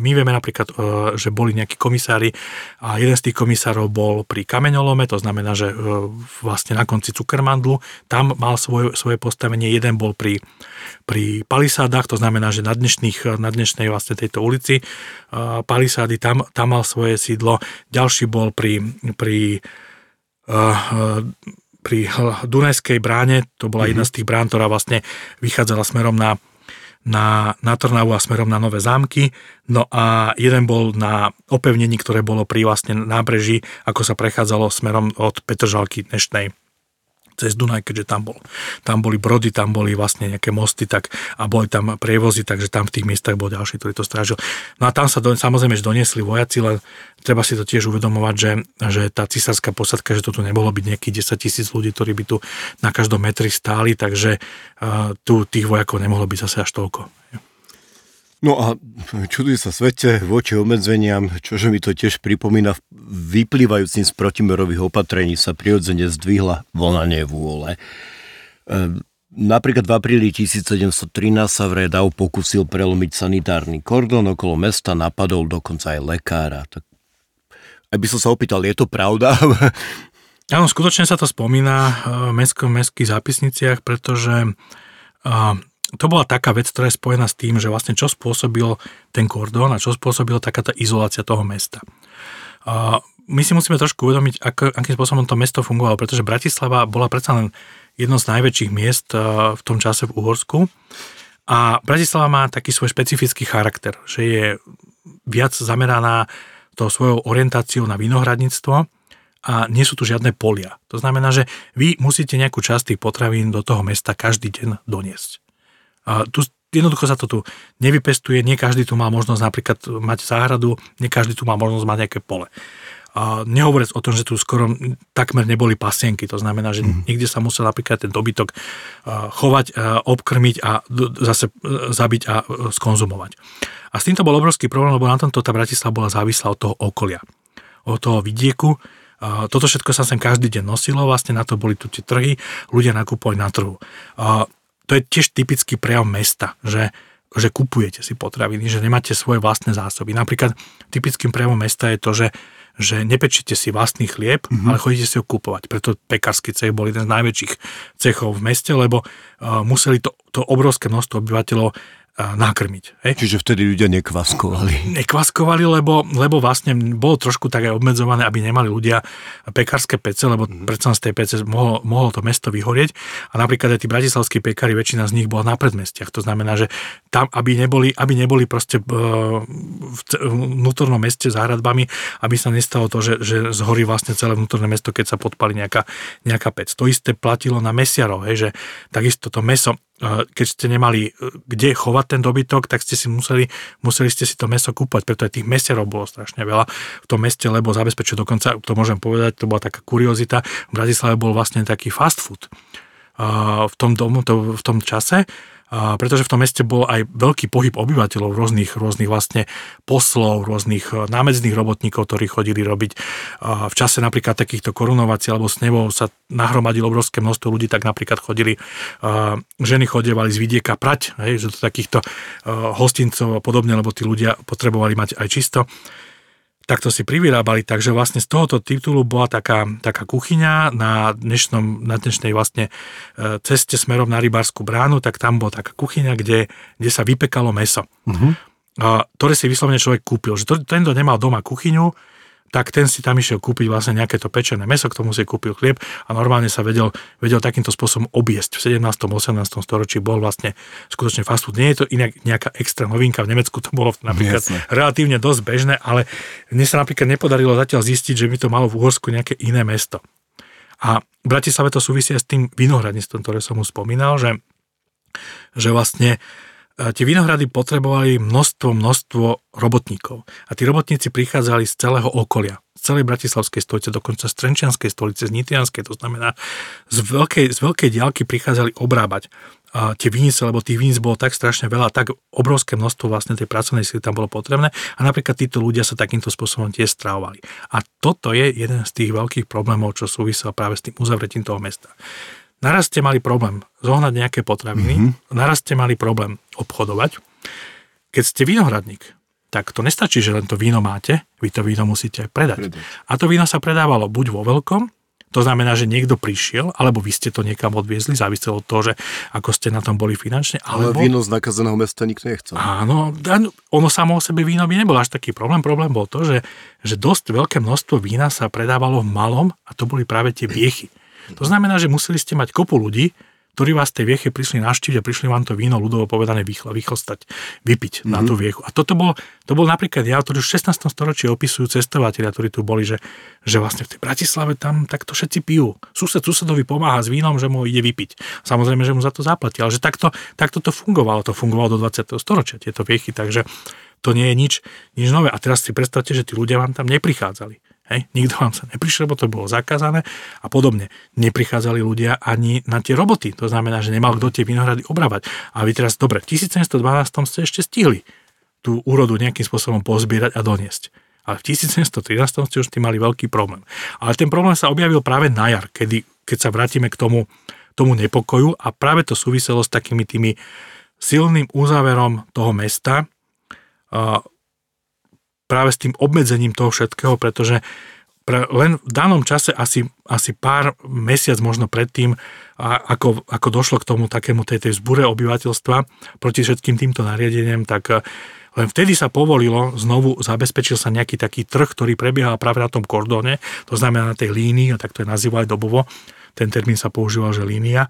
My vieme napríklad, e, že boli nejakí komisári a jeden z tých komisárov bol pri kameňolome, to znamená, že e, vlastne na konci Cukermandlu, tam mal svoje, svoje postavenie, jeden bol pri, pri palisádach, to znamená, že na, dnešných, na dnešnej vlastne tejto ulici palisády, tam, tam mal svoje sídlo. Ďalší bol pri, pri, pri Dunajskej bráne, to bola jedna z tých brán, ktorá vlastne vychádzala smerom na, na, na Trnavu a smerom na Nové zámky. No a jeden bol na opevnení, ktoré bolo pri vlastne nábreží, ako sa prechádzalo smerom od Petržalky dnešnej cez Dunaj, keďže tam, bol, tam boli brody, tam boli vlastne nejaké mosty tak, a boli tam prievozy, takže tam v tých miestach bol ďalší, ktorý to strážil. No a tam sa do, samozrejme že doniesli vojaci, len treba si to tiež uvedomovať, že, že tá cisárska posadka, že to tu nebolo byť nejakých 10 tisíc ľudí, ktorí by tu na každom metri stáli, takže uh, tu tých vojakov nemohlo byť zase až toľko. No a čuduj sa svete voči obmedzeniam, čože mi to tiež pripomína, vyplývajúcim z protimerových opatrení sa prirodzene zdvihla vlna nevôle. Ehm, napríklad v apríli 1713 sa v pokusil prelomiť sanitárny kordon okolo mesta, napadol dokonca aj lekára. Tak, aby som sa opýtal, je to pravda? Áno, skutočne sa to spomína v mestských zápisniciach, pretože to bola taká vec, ktorá je spojená s tým, že vlastne čo spôsobil ten kordón a čo spôsobila taká tá izolácia toho mesta. A my si musíme trošku uvedomiť, ako, akým spôsobom to mesto fungovalo, pretože Bratislava bola predsa len jedno z najväčších miest v tom čase v Uhorsku. A Bratislava má taký svoj špecifický charakter, že je viac zameraná tou svojou orientáciou na vinohradníctvo a nie sú tu žiadne polia. To znamená, že vy musíte nejakú časť tých potravín do toho mesta každý deň doniesť. A tu jednoducho sa to tu nevypestuje, nie každý tu má možnosť napríklad mať záhradu, nie každý tu má možnosť mať nejaké pole. A nehovoriac o tom, že tu skoro takmer neboli pasienky, to znamená, že mm. niekde sa musel napríklad ten dobytok chovať, obkrmiť a zase e, zabiť a e, skonzumovať. A s týmto bol obrovský problém, lebo na tomto tá Bratislava bola závislá od toho okolia, od toho vidieku. Toto všetko sa sem každý deň nosilo, vlastne na to boli tu tie trhy, ľudia nakupovali na trhu to je tiež typický prejav mesta, že, že kupujete si potraviny, že nemáte svoje vlastné zásoby. Napríklad typickým prejavom mesta je to, že, že nepečíte si vlastný chlieb, mm-hmm. ale chodíte si ho kúpovať. Preto pekársky cech bol jeden z najväčších cechov v meste, lebo uh, museli to, to obrovské množstvo obyvateľov nakrmiť. Hej. Čiže vtedy ľudia nekvaskovali. Nekvaskovali, lebo, lebo vlastne bolo trošku tak aj obmedzované, aby nemali ľudia pekárske pece, lebo mm. predsa z tej pece mohlo, mohlo to mesto vyhorieť. A napríklad aj tí bratislavskí pekári, väčšina z nich bola na predmestiach. To znamená, že tam, aby neboli, aby neboli proste e, v vnútornom meste s hradbami, aby sa nestalo to, že, že zhorí vlastne celé vnútorné mesto, keď sa podpali nejaká, nejaká pec. To isté platilo na mesiarov, hej, že takisto to meso keď ste nemali e, kde chovať ten dobytok, tak ste si museli, museli ste si to meso kúpať, preto aj tých mesiarov bolo strašne veľa v tom meste, lebo zabezpečil dokonca, to môžem povedať, to bola taká kuriozita, v Bratislave bol vlastne taký fast food. V tom, domu, to, v tom čase, pretože v tom meste bol aj veľký pohyb obyvateľov, rôznych, rôznych vlastne poslov, rôznych e, námedzných robotníkov, ktorí chodili robiť. V čase napríklad takýchto korunovací alebo snevov sa nahromadilo obrovské množstvo ľudí, tak napríklad chodili, a ženy chodievali z vidieka prať, hej, že to takýchto hostincov a podobne, lebo tí ľudia potrebovali mať aj čisto takto si privyrábali, takže vlastne z tohoto titulu bola taká, taká kuchyňa na, dnešnom, na dnešnej vlastne e, ceste smerom na Rybárskú bránu, tak tam bola taká kuchyňa, kde, kde sa vypekalo meso, uh-huh. ktoré si vyslovene človek kúpil. Že to, tento nemal doma kuchyňu, tak ten si tam išiel kúpiť vlastne nejaké to pečené meso, k tomu si kúpil chlieb a normálne sa vedel, vedel takýmto spôsobom obiesť. V 17. 18. storočí bol vlastne skutočne fast food. Nie je to inak nejaká extra novinka, v Nemecku to bolo napríklad Jasne. relatívne dosť bežné, ale mne sa napríklad nepodarilo zatiaľ zistiť, že by to malo v Uhorsku nejaké iné mesto. A v Bratislave to súvisí s tým vinohradníctvom, ktoré som už spomínal, že, že vlastne tie vinohrady potrebovali množstvo, množstvo robotníkov. A tí robotníci prichádzali z celého okolia. Z celej bratislavskej stolice, dokonca z Trenčianskej stolice, z Nitrianskej, to znamená, z veľkej, z veľkej diálky prichádzali obrábať a tie vinice, lebo tých vínic bolo tak strašne veľa, tak obrovské množstvo vlastne tej pracovnej sily tam bolo potrebné a napríklad títo ľudia sa takýmto spôsobom tiež strávovali. A toto je jeden z tých veľkých problémov, čo súvisel práve s tým uzavretím toho mesta. Naraz ste mali problém zohnať nejaké potraviny, mm-hmm. naraz ste mali problém obchodovať. Keď ste vinohradník, tak to nestačí, že len to víno máte, vy to víno musíte aj predať. predať. A to víno sa predávalo buď vo veľkom, to znamená, že niekto prišiel, alebo vy ste to niekam odviezli, záviselo od toho, že ako ste na tom boli finančne. Alebo... Ale víno z nakazeného mesta nikto nechcel. Áno, ono samo o sebe víno by nebolo až taký problém. Problém bol to, že, že dosť veľké množstvo vína sa predávalo v malom a to boli práve tie viechy. To znamená, že museli ste mať kopu ľudí, ktorí vás tej vieche prišli navštíviť a prišli vám to víno ľudovo povedané vychla, vychlstať, vypiť mm-hmm. na tú mhm. viechu. A toto bol, to bol napríklad ja, ktorý už v 16. storočí opisujú cestovateľia, ktorí tu boli, že, že vlastne v tej Bratislave tam takto všetci pijú. Sused susedovi pomáha s vínom, že mu ide vypiť. Samozrejme, že mu za to zaplatí, ale že takto, takto to fungovalo. To fungovalo do 20. storočia, tieto viechy, takže to nie je nič, nič nové. A teraz si predstavte, že tí ľudia vám tam neprichádzali. Hej, nikto vám sa neprišiel, lebo to bolo zakázané a podobne. Neprichádzali ľudia ani na tie roboty, to znamená, že nemal kto tie vinohrady obrávať. A vy teraz, dobre, v 1712 ste ešte stihli tú úrodu nejakým spôsobom pozbierať a doniesť. Ale v 1713 ste už tým mali veľký problém. Ale ten problém sa objavil práve na jar, kedy, keď sa vrátime k tomu, tomu nepokoju a práve to súviselo s takými tými silným uzáverom toho mesta, práve s tým obmedzením toho všetkého, pretože pre, len v danom čase asi, asi pár mesiac možno predtým, a ako, ako došlo k tomu takému tej, tej zbure obyvateľstva proti všetkým týmto nariadeniam, tak eh, len vtedy sa povolilo, znovu zabezpečil sa nejaký taký trh, ktorý prebiehal práve na tom kordóne, to znamená na tej línii, tak to je nazývali dobovo, ten termín sa používal, že línia,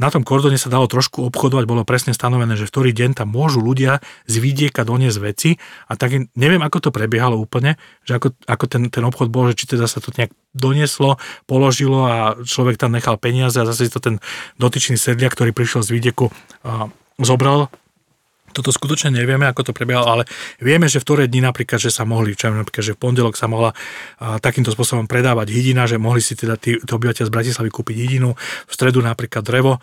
na tom kordone sa dalo trošku obchodovať, bolo presne stanovené, že v ktorý deň tam môžu ľudia z vidieka doniesť veci. A tak neviem, ako to prebiehalo úplne, že ako, ako ten, ten obchod bol, že či teda sa to nejak donieslo, položilo a človek tam nechal peniaze a zase to ten dotyčný sedliak, ktorý prišiel z vidieku, zobral toto skutočne nevieme, ako to prebiehalo, ale vieme, že v ktoré dni napríklad, že sa mohli, čo napríklad, že v pondelok sa mohla a, takýmto spôsobom predávať hydina, že mohli si teda tí, tí obyvateľ z Bratislavy kúpiť hydinu, v stredu napríklad drevo,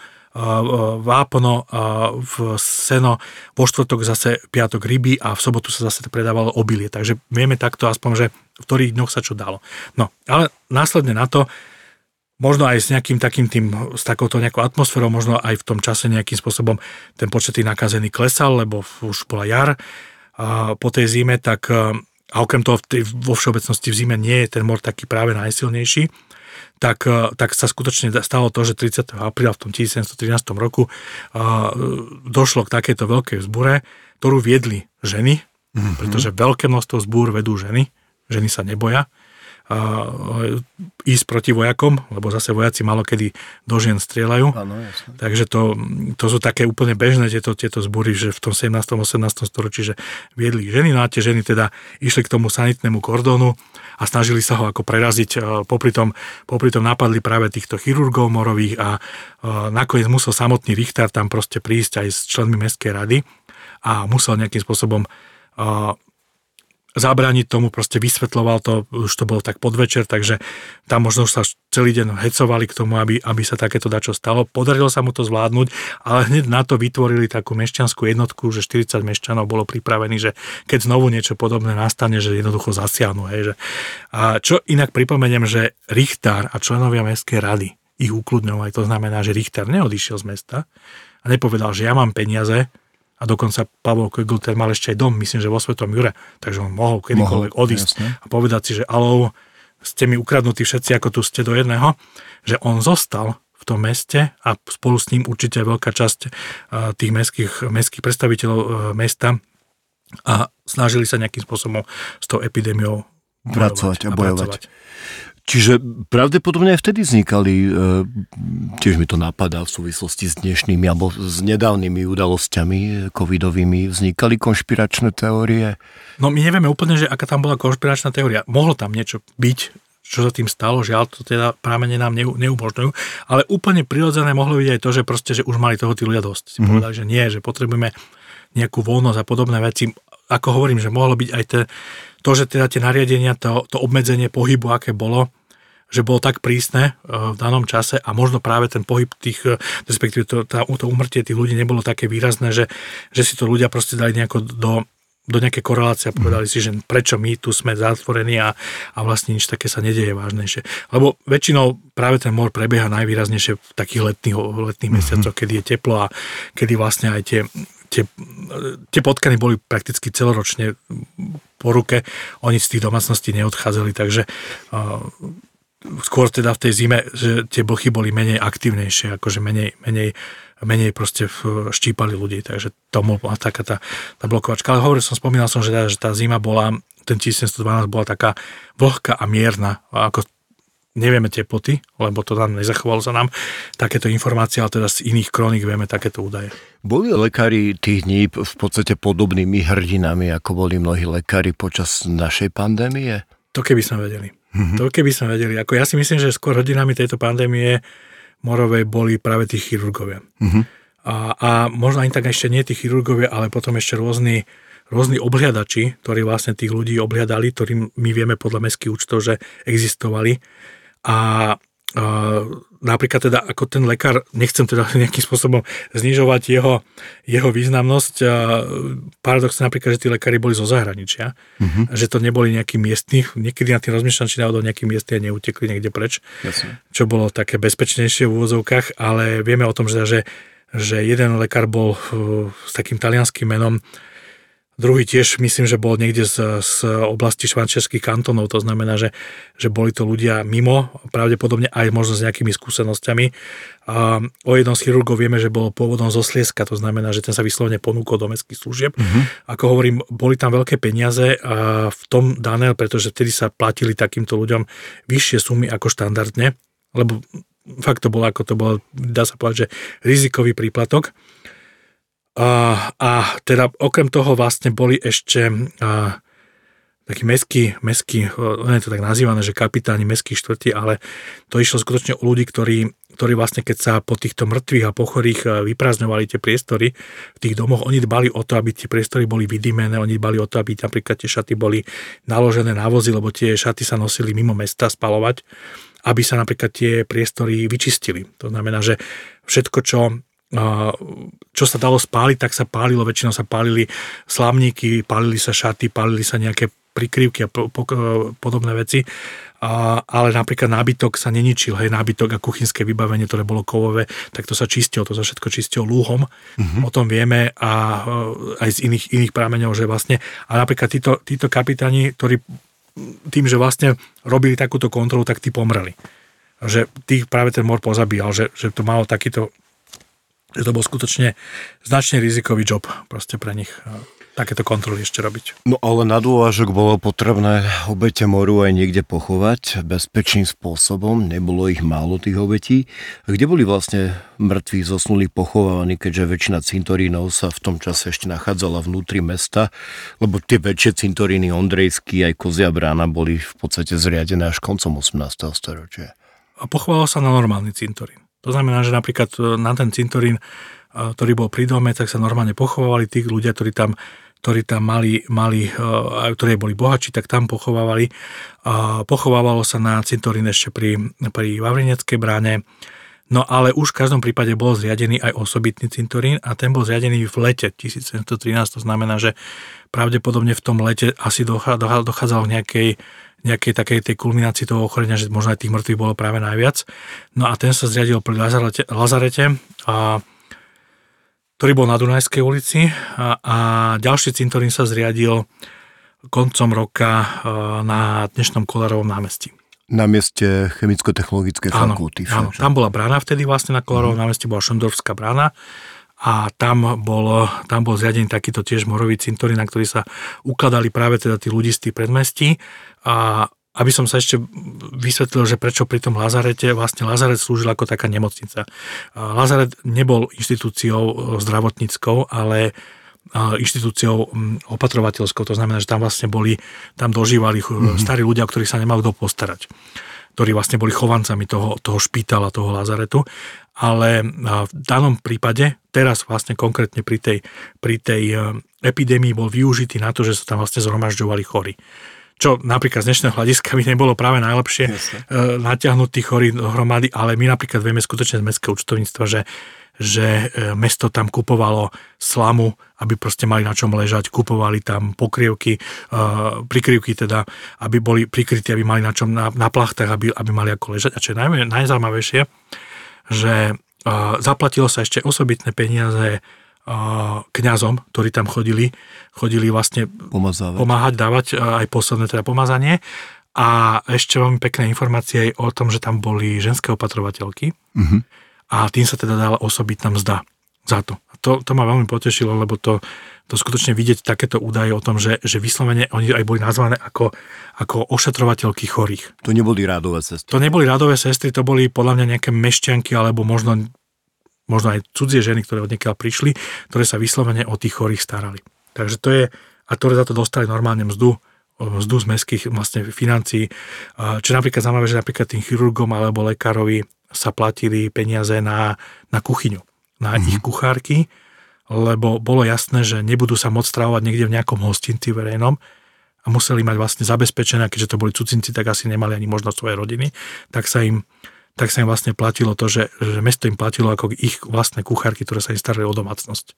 vápno, v seno, vo štvrtok zase piatok ryby a v sobotu sa zase predávalo obilie. Takže vieme takto aspoň, že v ktorých dňoch sa čo dalo. No, ale následne na to možno aj s nejakým takým tým, s takouto nejakou atmosférou, možno aj v tom čase nejakým spôsobom ten počet tých nakazených klesal, lebo už bola jar a po tej zime, tak e, a okrem toho vo všeobecnosti v zime nie je ten mor taký práve najsilnejší, tak, e, tak sa skutočne stalo to, že 30. apríla v tom 1713 roku uh, došlo k takejto veľkej vzbure, ktorú viedli ženy, mm-hmm. pretože veľké množstvo zbúr vedú ženy, ženy sa neboja ísť proti vojakom, lebo zase vojaci malo kedy do žien strieľajú. Áno, jasne. Takže to, to sú také úplne bežné tieto, tieto zbory, že v tom 17. 18. storočí, že viedli ženy, no a tie ženy teda išli k tomu sanitnému kordónu a snažili sa ho ako preraziť. Popri tom, popri tom napadli práve týchto chirurgov morových a nakoniec musel samotný Richter tam proste prísť aj s členmi Mestskej rady a musel nejakým spôsobom zabrániť tomu, proste vysvetloval to, už to bolo tak podvečer, takže tam možno sa celý deň hecovali k tomu, aby, aby sa takéto dačo stalo. Podarilo sa mu to zvládnuť, ale hneď na to vytvorili takú mešťanskú jednotku, že 40 mešťanov bolo pripravených, že keď znovu niečo podobné nastane, že jednoducho zasiahnu. Hej, že. A čo inak pripomeniem, že Richter a členovia Mestskej rady ich ukludňovali, to znamená, že Richter neodišiel z mesta a nepovedal, že ja mám peniaze, a dokonca Pavol Kegl, ten mal ešte aj dom, myslím, že vo Svetom Jure, takže on mohol kedykoľvek mohol, odísť jasne. a povedať si, že alou, ste mi ukradnutí všetci, ako tu ste do jedného, že on zostal v tom meste a spolu s ním určite veľká časť tých mestských, mestských predstaviteľov e, mesta a snažili sa nejakým spôsobom s tou epidémiou pracovať a bojovať. A Čiže pravdepodobne aj vtedy vznikali, e, tiež mi to napadá v súvislosti s dnešnými alebo s nedávnymi udalosťami covidovými, vznikali konšpiračné teórie? No my nevieme úplne, že aká tam bola konšpiračná teória. Mohlo tam niečo byť, čo sa tým stalo, žiaľ to teda prámene nám neumožňujú, ale úplne prirodzené mohlo byť aj to, že proste, že už mali toho tí ľudia dosť. Si mm-hmm. povedali, že nie, že potrebujeme nejakú voľnosť a podobné veci. Ako hovorím, že mohlo byť aj te, to, že teda tie nariadenia, to, to obmedzenie pohybu, aké bolo, že bolo tak prísne e, v danom čase a možno práve ten pohyb tých, e, respektíve to, tá, to umrtie tých ľudí nebolo také výrazné, že, že si to ľudia proste dali nejako do, do nejaké korelácie a povedali mm. si, že prečo my tu sme zatvorení a, a vlastne nič také sa nedieje vážnejšie. Lebo väčšinou práve ten mor prebieha najvýraznejšie v takých letných, letných mm-hmm. mesiacoch, kedy je teplo a kedy vlastne aj tie, tie, tie potkany boli prakticky celoročne po ruke, oni z tých domácností neodchádzali, takže uh, skôr teda v tej zime, že tie blchy boli menej aktívnejšie, akože menej, menej, menej proste štípali ľudí, takže to bola taká tá, tá blokovačka. Ale hovoril som, spomínal som, že, že tá zima bola, ten 1712 bola taká vlhká a mierna, ako nevieme teploty, lebo to tam nezachovalo sa nám takéto informácie, ale teda z iných kronik vieme takéto údaje. Boli lekári tých dní v podstate podobnými hrdinami, ako boli mnohí lekári počas našej pandémie? To keby sme vedeli. Mm-hmm. To keby sme vedeli. Ako ja si myslím, že skôr hodinami tejto pandémie morovej boli práve tí chirurgovia. Mm-hmm. A, a možno ani tak ešte nie tí chirurgovia, ale potom ešte rôzni, rôzni obhliadači, ktorí vlastne tých ľudí obhliadali, ktorým my vieme podľa mestských účtov, že existovali. A napríklad teda ako ten lekár, nechcem teda nejakým spôsobom znižovať jeho, jeho významnosť. Paradoxne napríklad, že tí lekári boli zo zahraničia, uh-huh. že to neboli nejakí miestni, niekedy na tým rozmýšľam, či náhodou nejakí miestni a neutekli niekde preč, Jasne. čo bolo také bezpečnejšie v úvozovkách, ale vieme o tom, že, že, že jeden lekár bol s takým talianským menom Druhý tiež myslím, že bol niekde z, z oblasti švančerských kantónov, to znamená, že, že boli to ľudia mimo, pravdepodobne aj možno s nejakými skúsenosťami. A o jednom z chirurgov vieme, že bol pôvodom zo Slieska, to znamená, že ten sa vyslovene ponúkol do mestských služieb. Mm-hmm. Ako hovorím, boli tam veľké peniaze a v tom dané, pretože vtedy sa platili takýmto ľuďom vyššie sumy ako štandardne, lebo fakt to bolo, ako to bolo, dá sa povedať, že rizikový príplatok. A, a teda okrem toho vlastne boli ešte a, takí meský, meský, on je to tak nazývané, že kapitáni meských štvrtí, ale to išlo skutočne o ľudí, ktorí, ktorí vlastne keď sa po týchto mŕtvych a pochorých vyprázdňovali tie priestory v tých domoch, oni dbali o to, aby tie priestory boli vydymené, oni dbali o to, aby napríklad tie šaty boli naložené na vozy, lebo tie šaty sa nosili mimo mesta spalovať, aby sa napríklad tie priestory vyčistili. To znamená, že všetko, čo čo sa dalo spáliť, tak sa pálilo, väčšinou sa pálili slavníky, pálili sa šaty, pálili sa nejaké prikryvky a po, po, podobné veci. a, ale napríklad nábytok sa neničil, hej, nábytok a kuchynské vybavenie, ktoré bolo kovové, tak to sa čistilo, to sa všetko čistilo lúhom, uh-huh. o tom vieme a e, aj z iných, iných prámeňov, že vlastne, a napríklad títo, títo kapitáni, ktorí tým, že vlastne robili takúto kontrolu, tak tí pomreli. Že tých práve ten mor pozabíjal, že, že to malo takýto, že to bol skutočne značne rizikový job proste pre nich takéto kontroly ešte robiť. No ale na dôvažok bolo potrebné obete moru aj niekde pochovať bezpečným spôsobom, nebolo ich málo tých obetí. Kde boli vlastne mŕtvi zosnuli pochovávaní, keďže väčšina cintorínov sa v tom čase ešte nachádzala vnútri mesta, lebo tie väčšie cintoríny Ondrejský aj Kozia brána boli v podstate zriadené až koncom 18. storočia. A pochovalo sa na normálny cintorín. To znamená, že napríklad na ten cintorín ktorý bol pri dome, tak sa normálne pochovávali tí ľudia, ktorí tam ktorí tam mali, mali uh, ktorí boli bohači, tak tam pochovávali. Pochovávalo sa na cintorín ešte pri, pri Vavrineckej bráne, no ale už v každom prípade bol zriadený aj osobitný cintorín a ten bol zriadený v lete 1713, to znamená, že pravdepodobne v tom lete asi dochádzalo k nejakej nejakej takej tej kulminácii toho ochorenia, že možno aj tých mŕtvych bolo práve najviac. No a ten sa zriadil pri Lazarete, Lazarete a ktorý bol na Dunajskej ulici a, a ďalší cintorín sa zriadil koncom roka na dnešnom Kolarovom námestí. Na mieste chemicko-technologickej fakulty. Áno, tam bola brána vtedy vlastne na Kolarovom mm. námestí, bola Šondorská brána a tam bol, tam bol zriadený takýto tiež morový cintorín, na ktorý sa ukladali práve teda tí ľudí z tých predmestí a aby som sa ešte vysvetlil, že prečo pri tom Lazarete, vlastne Lazaret slúžil ako taká nemocnica. Lazaret nebol inštitúciou e, zdravotníckou, ale e, inštitúciou opatrovateľskou, to znamená, že tam vlastne boli, tam dožívali mm-hmm. starí ľudia, o ktorých sa nemal kto postarať ktorí vlastne boli chovancami toho, toho špítala, toho Lazaretu. Ale v danom prípade, teraz vlastne konkrétne pri tej, pri tej e, epidémii bol využitý na to, že sa tam vlastne zhromažďovali chorí čo napríklad z dnešného hľadiska by nebolo práve najlepšie Jasne. E, natiahnuť tých chorí dohromady, ale my napríklad vieme skutočne z mestského účtovníctva, že že e, mesto tam kupovalo slamu, aby proste mali na čom ležať, kupovali tam pokrievky, e, prikryvky teda, aby boli prikrytí, aby mali na čom na, na plachtách, aby, aby mali ako ležať. A čo je naj, najzaujímavejšie, že zaplatilo sa ešte osobitné peniaze kňazom, ktorí tam chodili, chodili vlastne Pomazávať. pomáhať, dávať aj posledné teda pomazanie. A ešte veľmi pekné informácie aj o tom, že tam boli ženské opatrovateľky uh-huh. A tým sa teda dala osobitná mzda za to. A to, to ma veľmi potešilo, lebo to, to skutočne vidieť takéto údaje o tom, že, že vyslovene oni aj boli nazvané ako, ako ošetrovateľky chorých. To neboli rádové sestry. To neboli rádové sestry, to boli podľa mňa nejaké mešťanky alebo možno možno aj cudzie ženy, ktoré od prišli, ktoré sa vyslovene o tých chorých starali. Takže to je, a ktoré za to dostali normálne mzdu, mzdu z mestských vlastne financií. Čo napríklad zaujímavé, že napríklad tým chirurgom alebo lekárovi sa platili peniaze na, na kuchyňu, na mm-hmm. ich kuchárky, lebo bolo jasné, že nebudú sa môcť stravovať niekde v nejakom hostinci verejnom a museli mať vlastne zabezpečené, keďže to boli cudzinci, tak asi nemali ani možnosť svoje rodiny, tak sa im tak sa im vlastne platilo to, že, že mesto im platilo ako ich vlastné kuchárky, ktoré sa im starali o domácnosť.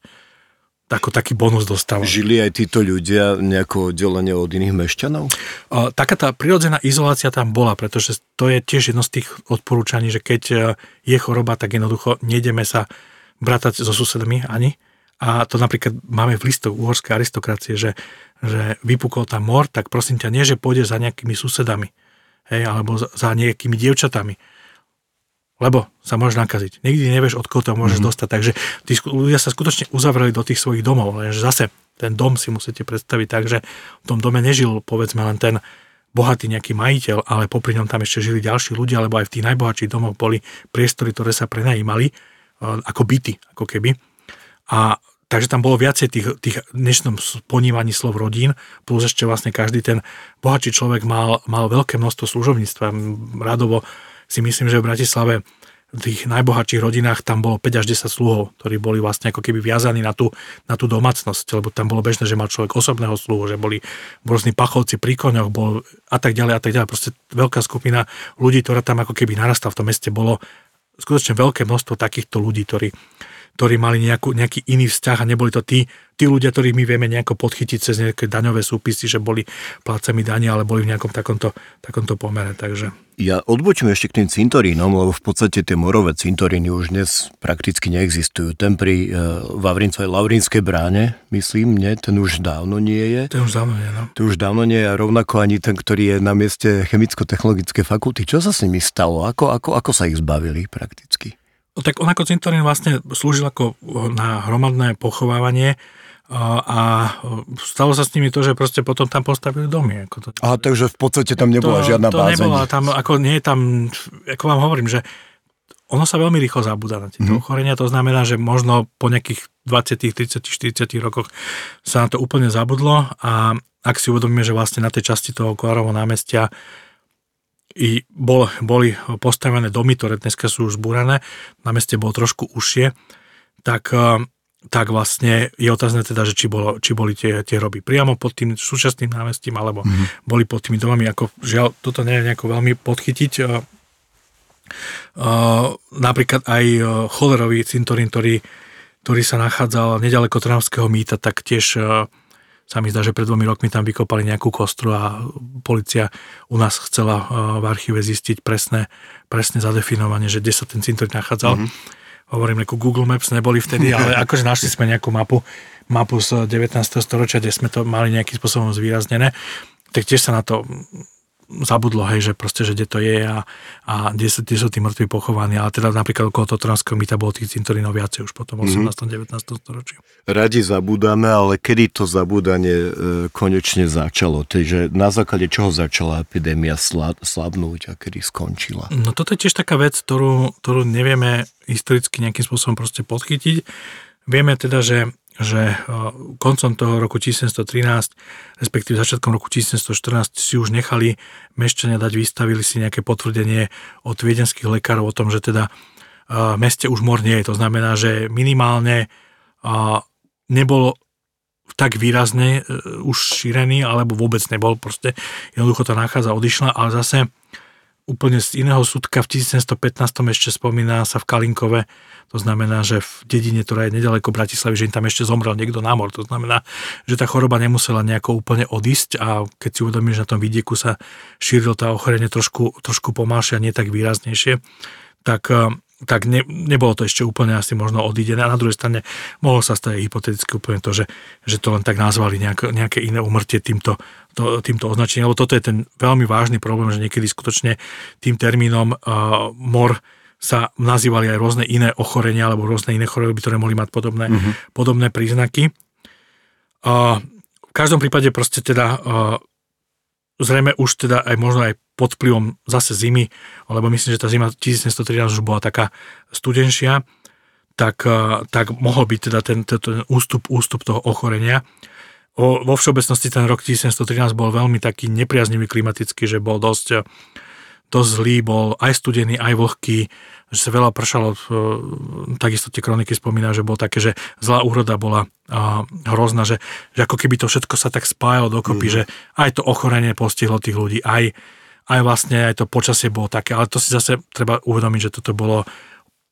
Ako taký bonus dostávali. Žili aj títo ľudia nejako oddelenie od iných mešťanov? Taká tá prirodzená izolácia tam bola, pretože to je tiež jedno z tých odporúčaní, že keď e, je choroba, tak jednoducho nejdeme sa bratať so susedmi ani. A to napríklad máme v listoch uhorskej aristokracie, že, že vypukol tam mor, tak prosím ťa, nie že pôjdeš za nejakými susedami, hej, alebo za, za nejakými dievčatami, lebo sa môžeš nakaziť. Nikdy nevieš, od koho to môžeš mm-hmm. dostať. Takže tí ľudia sa skutočne uzavreli do tých svojich domov. Lenže zase ten dom si musíte predstaviť tak, že v tom dome nežil povedzme len ten bohatý nejaký majiteľ, ale popri ňom tam ešte žili ďalší ľudia, lebo aj v tých najbohatších domoch boli priestory, ktoré sa prenajímali e, ako byty, ako keby. A takže tam bolo viacej tých, tých dnešnom ponímaní slov rodín, plus ešte vlastne každý ten bohatší človek mal, mal veľké množstvo služovníctva. Radovo si myslím, že v Bratislave v tých najbohatších rodinách tam bolo 5 až 10 sluhov, ktorí boli vlastne ako keby viazaní na tú, na tú domácnosť, lebo tam bolo bežné, že mal človek osobného sluhu, že boli rôzni pachovci pri koňoch, bol a tak ďalej a tak ďalej. Proste veľká skupina ľudí, ktorá tam ako keby narastla v tom meste, bolo skutočne veľké množstvo takýchto ľudí, ktorí, ktorí mali nejakú, nejaký iný vzťah a neboli to tí, tí ľudia, ktorých my vieme nejako podchytiť cez nejaké daňové súpisy, že boli plácami dani, ale boli v nejakom takomto, takomto pomere. Takže. Ja odbočím ešte k tým cintorínom, lebo v podstate tie morové cintoríny už dnes prakticky neexistujú. Ten pri uh, Vavrincovej Laurínskej bráne, myslím, nie, ten už dávno nie je. Ten už dávno nie, no. Ten už dávno nie je a rovnako ani ten, ktorý je na mieste chemicko-technologické fakulty. Čo sa s nimi stalo? Ako, ako, ako sa ich zbavili prakticky? No tak on ako cintorín vlastne slúžil ako na hromadné pochovávanie a stalo sa s nimi to, že proste potom tam postavili domy. Ako to, a takže v podstate tam nebola to, žiadna to bázeň. nebola tam, ako nie je tam, ako vám hovorím, že ono sa veľmi rýchlo zabúda na tieto mm. ochorenia, to znamená, že možno po nejakých 20, 30, 40 rokoch sa na to úplne zabudlo a ak si uvedomíme, že vlastne na tej časti toho Kolárovho námestia i bol, boli postavené domy, ktoré dneska sú už zbúrané, na meste bolo trošku užšie, tak tak vlastne je otázne teda, že či, bolo, či boli tie, tie hroby priamo pod tým súčasným námestím, alebo mm-hmm. boli pod tými domami, ako žiaľ, toto neviem nejako veľmi podchytiť. Uh, uh, napríklad aj uh, cholerový cintorín, ktorý, ktorý sa nachádzal nedaleko Trnavského mýta, tak tiež uh, sa mi zdá, že pred dvomi rokmi tam vykopali nejakú kostru a policia u nás chcela uh, v archíve zistiť presné, presné zadefinovanie, že kde sa ten cintorín nachádzal. Mm-hmm hovorím, ako Google Maps neboli vtedy, ale akože našli sme nejakú mapu, mapu z 19. storočia, kde sme to mali nejakým spôsobom zvýraznené, tak tiež sa na to zabudlo, hej, že proste, že kde to je a, a kde, sú, kde sú tí mŕtvi pochovaní, ale teda napríklad okolo Totranského mýta bolo tých cintorínov viacej už potom v 18. Mm-hmm. 19. storočí. Radi zabúdame, ale kedy to zabúdanie e, konečne začalo? Takže na základe čoho začala epidémia sla, slabnúť a kedy skončila? No toto je tiež taká vec, ktorú, ktorú nevieme historicky nejakým spôsobom proste podchytiť. Vieme teda, že že koncom toho roku 1713, respektíve začiatkom roku 1714 si už nechali mešťania dať, vystavili si nejaké potvrdenie od viedenských lekárov o tom, že teda v meste už mor nie je. To znamená, že minimálne nebol tak výrazne e, už šírený, alebo vôbec nebol, proste jednoducho tá náchádza odišla, ale zase úplne z iného súdka v 1715 ešte spomína sa v Kalinkove, to znamená, že v dedine, ktorá je nedaleko Bratislavy, že im tam ešte zomrel niekto na mor. To znamená, že tá choroba nemusela nejako úplne odísť a keď si uvedomíš, že na tom vidieku sa šírilo tá ochorenie trošku, trošku pomalšie a nie tak výraznejšie, tak tak ne, nebolo to ešte úplne asi možno odídené. A na druhej strane mohlo sa stať hypoteticky úplne to, že, že to len tak nazvali nejak, nejaké iné umrtie týmto, to, týmto označením. Lebo toto je ten veľmi vážny problém, že niekedy skutočne tým termínom uh, mor sa nazývali aj rôzne iné ochorenia alebo rôzne iné choroby, ktoré mohli mať podobné, mm-hmm. podobné príznaky. Uh, v každom prípade proste teda uh, zrejme už teda aj možno aj pod vplyvom zase zimy, lebo myslím, že tá zima 1713 už bola taká studenšia, tak, eh, tak mohol byť teda ten, ten, ten ústup, ústup toho ochorenia. O, vo všeobecnosti ten rok 1713 bol veľmi taký nepriaznivý klimatický, že bol dosť, dosť zlý, bol aj studený, aj vlhký, že sa veľa pršalo, takisto tie kroniky spomínajú, že bolo také, že zlá úroda bola a, hrozná, že, že ako keby to všetko sa tak spájalo dokopy, mm. že aj to ochorenie postihlo tých ľudí, aj, aj vlastne aj to počasie bolo také, ale to si zase treba uvedomiť, že toto bolo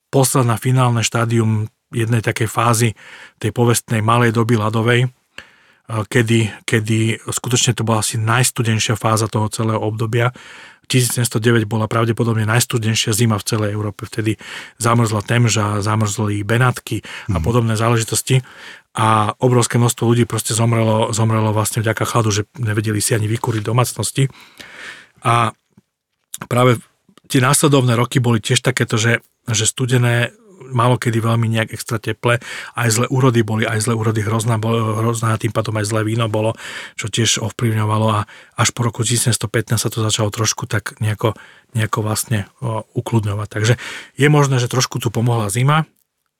posledná finálne štádium jednej takej fázy tej povestnej malej doby ľadovej, kedy, kedy skutočne to bola asi najstudenšia fáza toho celého obdobia 1709 bola pravdepodobne najstudenšia zima v celej Európe. Vtedy zamrzla Temža, zamrzli Benátky a mm. podobné záležitosti a obrovské množstvo ľudí proste zomrelo, zomrelo vlastne vďaka chladu, že nevedeli si ani vykúriť domácnosti. A práve tie následovné roky boli tiež takéto, že, že studené málo kedy veľmi nejak extra teple, aj zlé úrody boli, aj zlé úrody hrozná, bolo, hrozná, tým pádom aj zlé víno bolo, čo tiež ovplyvňovalo a až po roku 1915 sa to začalo trošku tak nejako, nejako vlastne o, ukludňovať. Takže je možné, že trošku tu pomohla zima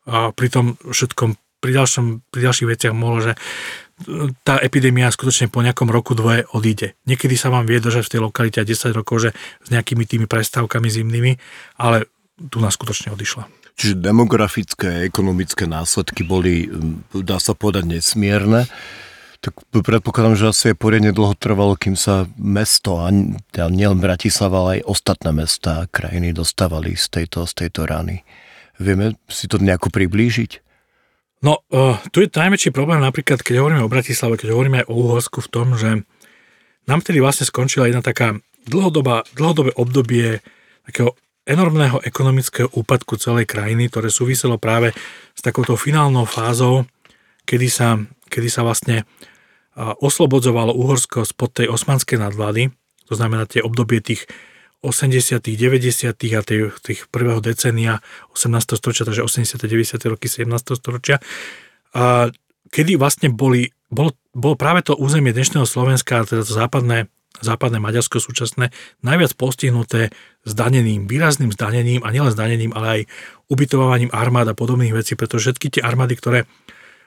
a pri tom všetkom pri, ďalšom, pri ďalších veciach mohlo, že tá epidémia skutočne po nejakom roku, dvoje odíde. Niekedy sa vám vie držať v tej lokalite 10 rokov, že s nejakými tými prestávkami zimnými, ale tu nás skutočne odišla. Čiže demografické a ekonomické následky boli, dá sa povedať, nesmierne. Tak predpokladám, že asi je poriadne dlho trvalo, kým sa mesto, a nielen Bratislava, ale aj ostatné mesta a krajiny dostávali z tejto, z tejto rany. Vieme si to nejako priblížiť? No, uh, tu je najväčší problém napríklad, keď hovoríme o Bratislave, keď hovoríme aj o Uhorsku v tom, že nám vtedy vlastne skončila jedna taká dlhodobá, dlhodobé obdobie takého enormného ekonomického úpadku celej krajiny, ktoré súviselo práve s takouto finálnou fázou, kedy sa, kedy sa vlastne oslobodzovalo Uhorsko spod tej osmanskej nadvlády, to znamená tie obdobie tých 80., 90. a tých, tých prvého decenia 18. storočia, takže 80. 90. roky 17. storočia, a kedy vlastne boli, bol, bol práve to územie dnešného Slovenska, teda to západné, západné Maďarsko súčasné, najviac postihnuté zdanením, výrazným zdanením a nielen zdanením, ale aj ubytovávaním armád a podobných vecí, pretože všetky tie armády, ktoré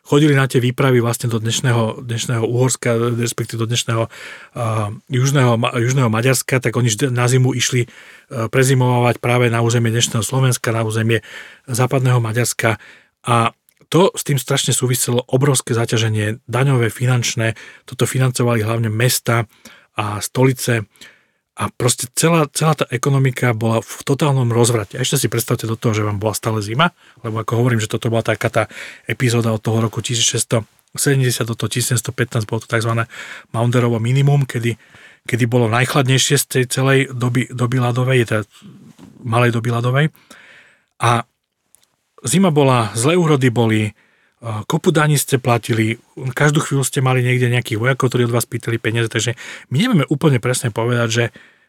chodili na tie výpravy vlastne do dnešného, dnešného Uhorska, respektíve do dnešného uh, južného, južného Maďarska, tak oni na zimu išli uh, prezimovať práve na územie dnešného Slovenska, na územie západného Maďarska. A to s tým strašne súviselo obrovské zaťaženie daňové, finančné, toto financovali hlavne mesta a stolice a proste celá, celá tá ekonomika bola v totálnom rozvrate. Ešte si predstavte do toho, že vám bola stále zima, lebo ako hovorím, že toto bola taká tá epizóda od toho roku 1670 do toho 1715, bolo to tzv. Maunderovo minimum, kedy, kedy bolo najchladnejšie z tej celej doby, doby ľadovej, teda malej doby ľadovej. A zima bola, zlé úrody boli, kopu daní ste platili, každú chvíľu ste mali niekde nejakých vojakov, ktorí od vás pýtali peniaze, takže my nevieme úplne presne povedať, že,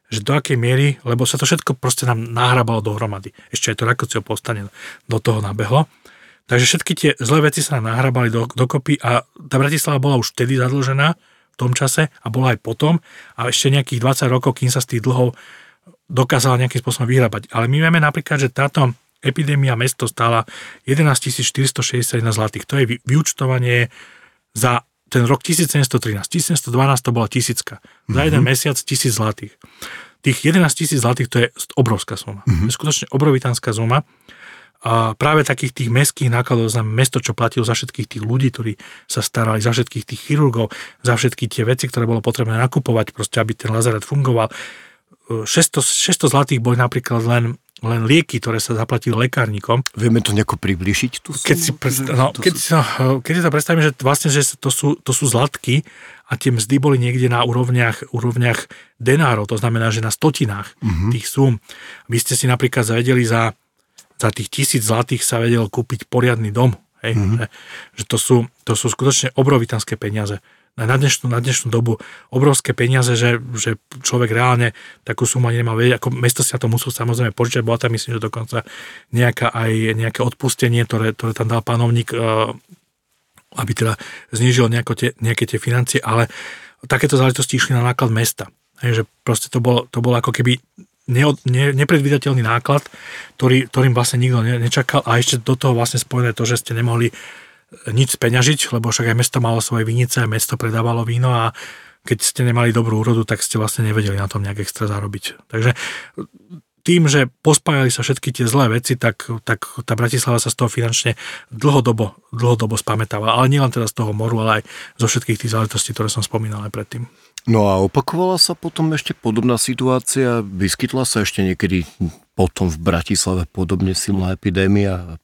že do akej miery, lebo sa to všetko proste nám nahrabalo dohromady. Ešte aj to Rakocio povstane do toho nabehlo. Takže všetky tie zlé veci sa nám nahrabali do, dokopy a tá Bratislava bola už vtedy zadlžená v tom čase a bola aj potom a ešte nejakých 20 rokov, kým sa z tých dlhov dokázala nejakým spôsobom vyhrabať. Ale my vieme napríklad, že táto epidémia mesto stála 11 461 zlatých. To je vyučtovanie za ten rok 1713. 1712 to bola tisícka. Za jeden mm-hmm. mesiac tisíc zlatých. Tých 11 tisíc zlatých to je obrovská suma. Mm-hmm. Je skutočne obrovitánska suma. A práve takých tých mestských nákladov za mesto, čo platilo za všetkých tých ľudí, ktorí sa starali, za všetkých tých chirurgov, za všetky tie veci, ktoré bolo potrebné nakupovať, proste aby ten lazaret fungoval. 600, 600 zlatých boli napríklad len len lieky, ktoré sa zaplatili lekárnikom. Vieme to nejako približiť tu? Keď si, predstav, no, keď, si, no, keď si to predstavíme, že vlastne že to sú, to sú zlatky a tie mzdy boli niekde na úrovniach, úrovniach denárov, to znamená, že na stotinách mm-hmm. tých súm. Vy ste si napríklad zavedeli za, za tých tisíc zlatých sa vedel kúpiť poriadny dom. Hej? Mm-hmm. Že to, sú, to sú skutočne obrovitanské peniaze na dnešnú, na dnešnú dobu obrovské peniaze, že, že človek reálne takú sumu ani nemá vedieť. Ako mesto si na to musel samozrejme požičať, bola tam myslím, že dokonca nejaká aj nejaké odpustenie, ktoré, ktoré tam dal panovník, e, aby teda znížil tie, nejaké tie financie, ale takéto záležitosti išli na náklad mesta. Hej, že proste to bolo, to bolo ako keby ne, ne, nepredvídateľný náklad, ktorý, ktorým vlastne nikto ne, nečakal a ešte do toho vlastne spojené to, že ste nemohli nič speňažiť, lebo však aj mesto malo svoje vinice, aj mesto predávalo víno a keď ste nemali dobrú úrodu, tak ste vlastne nevedeli na tom nejak extra zarobiť. Takže tým, že pospájali sa všetky tie zlé veci, tak, tak tá Bratislava sa z toho finančne dlhodobo, dlhodobo spamätáva. Ale nielen teda z toho moru, ale aj zo všetkých tých záležitostí, ktoré som spomínal aj predtým. No a opakovala sa potom ešte podobná situácia? Vyskytla sa ešte niekedy potom v Bratislave podobne silná epidémia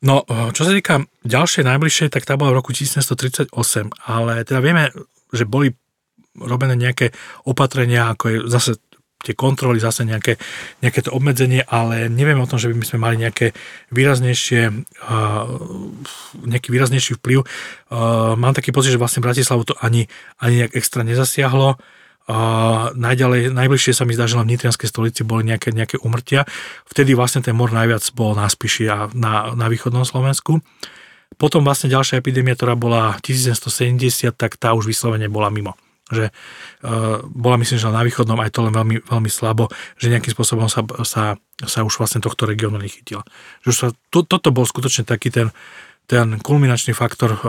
No, eh, čo sa týka ďalšej najbližšej, tak tá bola v roku 1938, ale teda vieme, že boli robené nejaké opatrenia, ako je zase tie kontroly, zase nejaké, nejaké to obmedzenie, ale nevieme o tom, že by sme mali nejaké výraznejšie, uh, nejaký výraznejší vplyv. Uh, mám taký pocit, že vlastne Bratislavu to ani, ani nejak extra nezasiahlo. Najďalej, najbližšie sa mi zdá, že v Nitrianskej stolici boli nejaké, nejaké umrtia. Vtedy vlastne ten mor najviac bol na Spiši a na, na východnom Slovensku. Potom vlastne ďalšia epidémia, ktorá bola 1770, tak tá už vyslovene bola mimo. Že uh, bola myslím, že na východnom aj to len veľmi, veľmi slabo, že nejakým spôsobom sa, sa, sa už vlastne tohto regiónu nechytila. Že sa, to, toto bol skutočne taký ten, ten kulminačný faktor uh,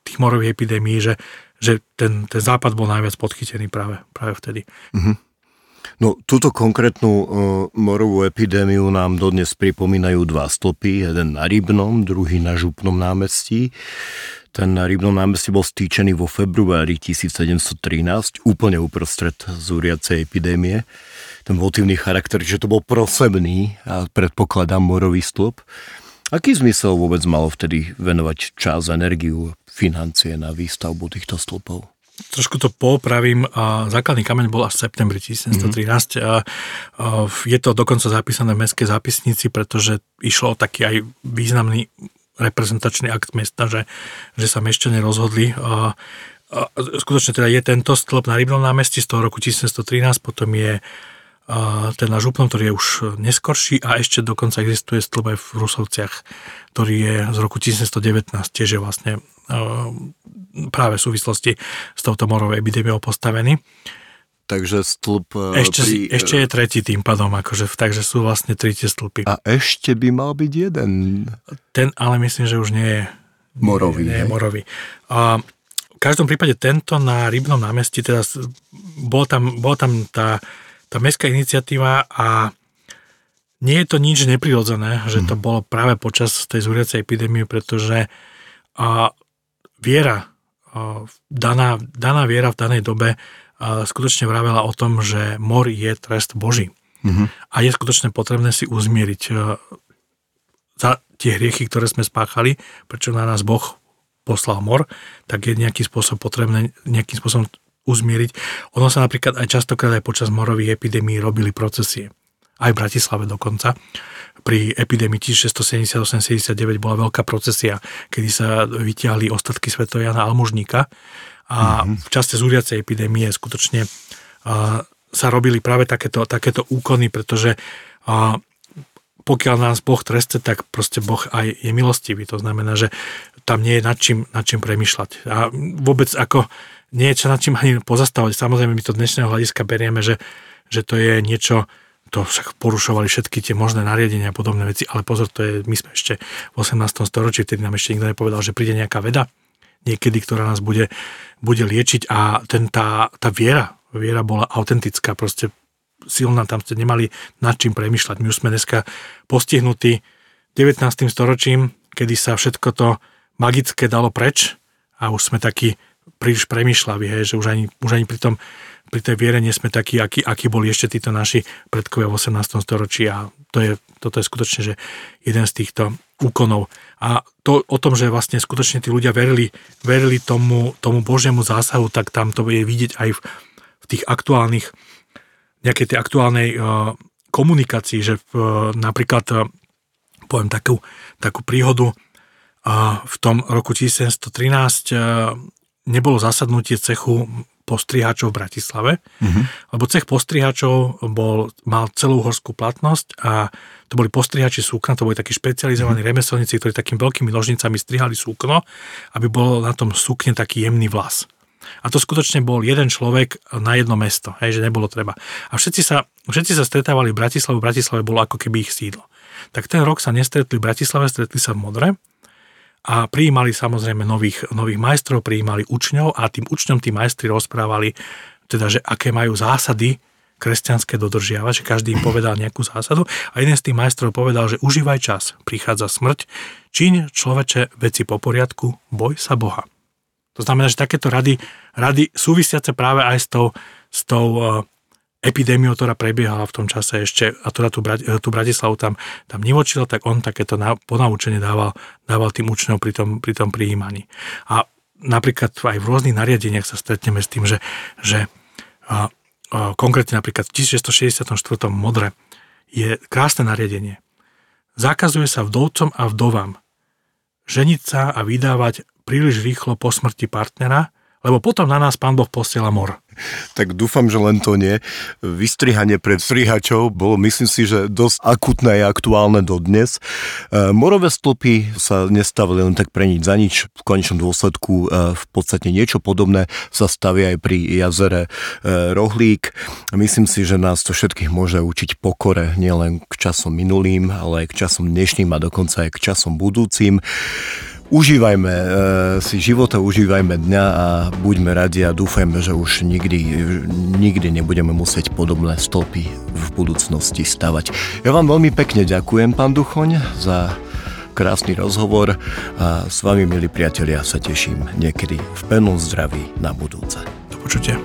tých morových epidémií, že že ten, ten západ bol najviac podchytený práve, práve vtedy. Mm-hmm. No, túto konkrétnu uh, morovú epidémiu nám dodnes pripomínajú dva stopy, jeden na Rybnom, druhý na Župnom námestí. Ten na Rybnom námestí bol stýčený vo februári 1713, úplne uprostred zúriacej epidémie. Ten motívny charakter, že to bol prosebný a predpokladám morový stĺp. Aký zmysel vôbec malo vtedy venovať čas, energiu, financie na výstavbu týchto stĺpov? Trošku to popravím. Základný kameň bol až v septembri 1713. Mm-hmm. Je to dokonca zapísané v mestskej zápisnici, pretože išlo o taký aj významný reprezentačný akt mesta, že, že sa mešťania rozhodli. Skutočne teda je tento stĺp na Rybnom námestí z toho roku 1713, potom je ten náš úplnom, ktorý je už neskorší a ešte dokonca existuje stĺp aj v Rusovciach, ktorý je z roku 1719, tiež je vlastne práve v súvislosti s touto morovou epidémiou postavený. Takže stĺp... Ešte, pri... ešte je tretí tým pádom, akože, takže sú vlastne tri tie stĺpy. A ešte by mal byť jeden. Ten ale myslím, že už nie je morový. Nie, nie je morový. A v každom prípade tento na Rybnom námestí, teda bol tam, bol tam tá tá mestská iniciatíva a nie je to nič neprirodzené, že to mhm. bolo práve počas tej zúriacej epidémie, pretože a, viera, a, daná, daná viera v danej dobe a, skutočne vravela o tom, že mor je trest Boží. Mm-hmm. A je skutočne potrebné si uzmieriť a, za tie hriechy, ktoré sme spáchali, prečo na nás Boh poslal mor, tak je nejaký spôsob potrebné nejakým spôsobom uzmieriť. Ono sa napríklad aj častokrát aj počas morových epidémií robili procesie. Aj v Bratislave dokonca. Pri epidémii 1678-79 bola veľká procesia, kedy sa vytiahli ostatky svetojana Almužníka a mm-hmm. v časte zúriacej epidémie skutočne a, sa robili práve takéto, takéto úkony, pretože a, pokiaľ nás Boh treste, tak proste Boh aj je milostivý. To znamená, že tam nie je nad čím, nad čím premyšľať. A vôbec ako nie je čo nad čím ani pozastavovať. Samozrejme, my to dnešného hľadiska berieme, že, že to je niečo, to však porušovali všetky tie možné nariadenia a podobné veci, ale pozor, to je, my sme ešte v 18. storočí, vtedy nám ešte nikto nepovedal, že príde nejaká veda, niekedy, ktorá nás bude, bude liečiť a ten, tá, tá viera, viera bola autentická, proste silná, tam ste nemali nad čím premyšľať. My už sme dneska postihnutí 19. storočím, kedy sa všetko to magické dalo preč a už sme takí príliš premyšľaví, hej, že už ani, už ani pri, tom, pri tej viere nie sme takí, akí, akí boli ešte títo naši predkovia v 18. storočí a to je, toto je skutočne že jeden z týchto úkonov. A to o tom, že vlastne skutočne tí ľudia verili, verili tomu, tomu Božiemu zásahu, tak tam to je vidieť aj v, v tých aktuálnych, nejakej tej aktuálnej uh, komunikácii, že uh, napríklad uh, poviem takú, takú príhodu, uh, v tom roku 1713 uh, nebolo zasadnutie cechu postrihačov v Bratislave, mm-hmm. lebo cech postrihačov bol, mal celú horskú platnosť a to boli postrihači súkna, to boli takí špecializovaní mm-hmm. remeselníci, ktorí takými veľkými nožnicami strihali súkno, aby bol na tom súkne taký jemný vlas. A to skutočne bol jeden človek na jedno mesto, hej, že nebolo treba. A všetci sa, všetci sa stretávali v Bratislave, v Bratislave bolo ako keby ich sídlo. Tak ten rok sa nestretli v Bratislave, stretli sa v Modre a prijímali samozrejme nových, nových majstrov, prijímali učňov a tým učňom tí majstri rozprávali, teda, že aké majú zásady kresťanské dodržiavať, že každý im povedal nejakú zásadu a jeden z tých majstrov povedal, že užívaj čas, prichádza smrť, čiň človeče veci po poriadku, boj sa Boha. To znamená, že takéto rady, rady súvisiace práve aj s tou, s tou epidémiu, ktorá prebiehala v tom čase ešte, a ktorá tú, tú Bratislavu tam, tam nevočila, tak on takéto na, ponaučenie dával, dával tým učňom pri tom, pri tom prijímaní. A napríklad aj v rôznych nariadeniach sa stretneme s tým, že, že a, a, konkrétne napríklad v 1664. modre je krásne nariadenie. Zakazuje sa vdovcom a vdovám ženiť sa a vydávať príliš rýchlo po smrti partnera, lebo potom na nás pán Boh posiela mor. Tak dúfam, že len to nie. Vystrihanie pred strihačov bolo, myslím si, že dosť akutné a aktuálne dodnes. E, morové stĺpy sa nestavili len tak pre nič za nič. V konečnom dôsledku e, v podstate niečo podobné sa stavia aj pri jazere e, Rohlík. Myslím si, že nás to všetkých môže učiť pokore nielen k časom minulým, ale aj k časom dnešným a dokonca aj k časom budúcim užívajme e, si života, užívajme dňa a buďme radi a dúfajme, že už nikdy, nikdy nebudeme musieť podobné stopy v budúcnosti stavať. Ja vám veľmi pekne ďakujem, pán Duchoň, za krásny rozhovor a s vami, milí priatelia, sa teším niekedy v plnom zdraví na budúce. Do počutia.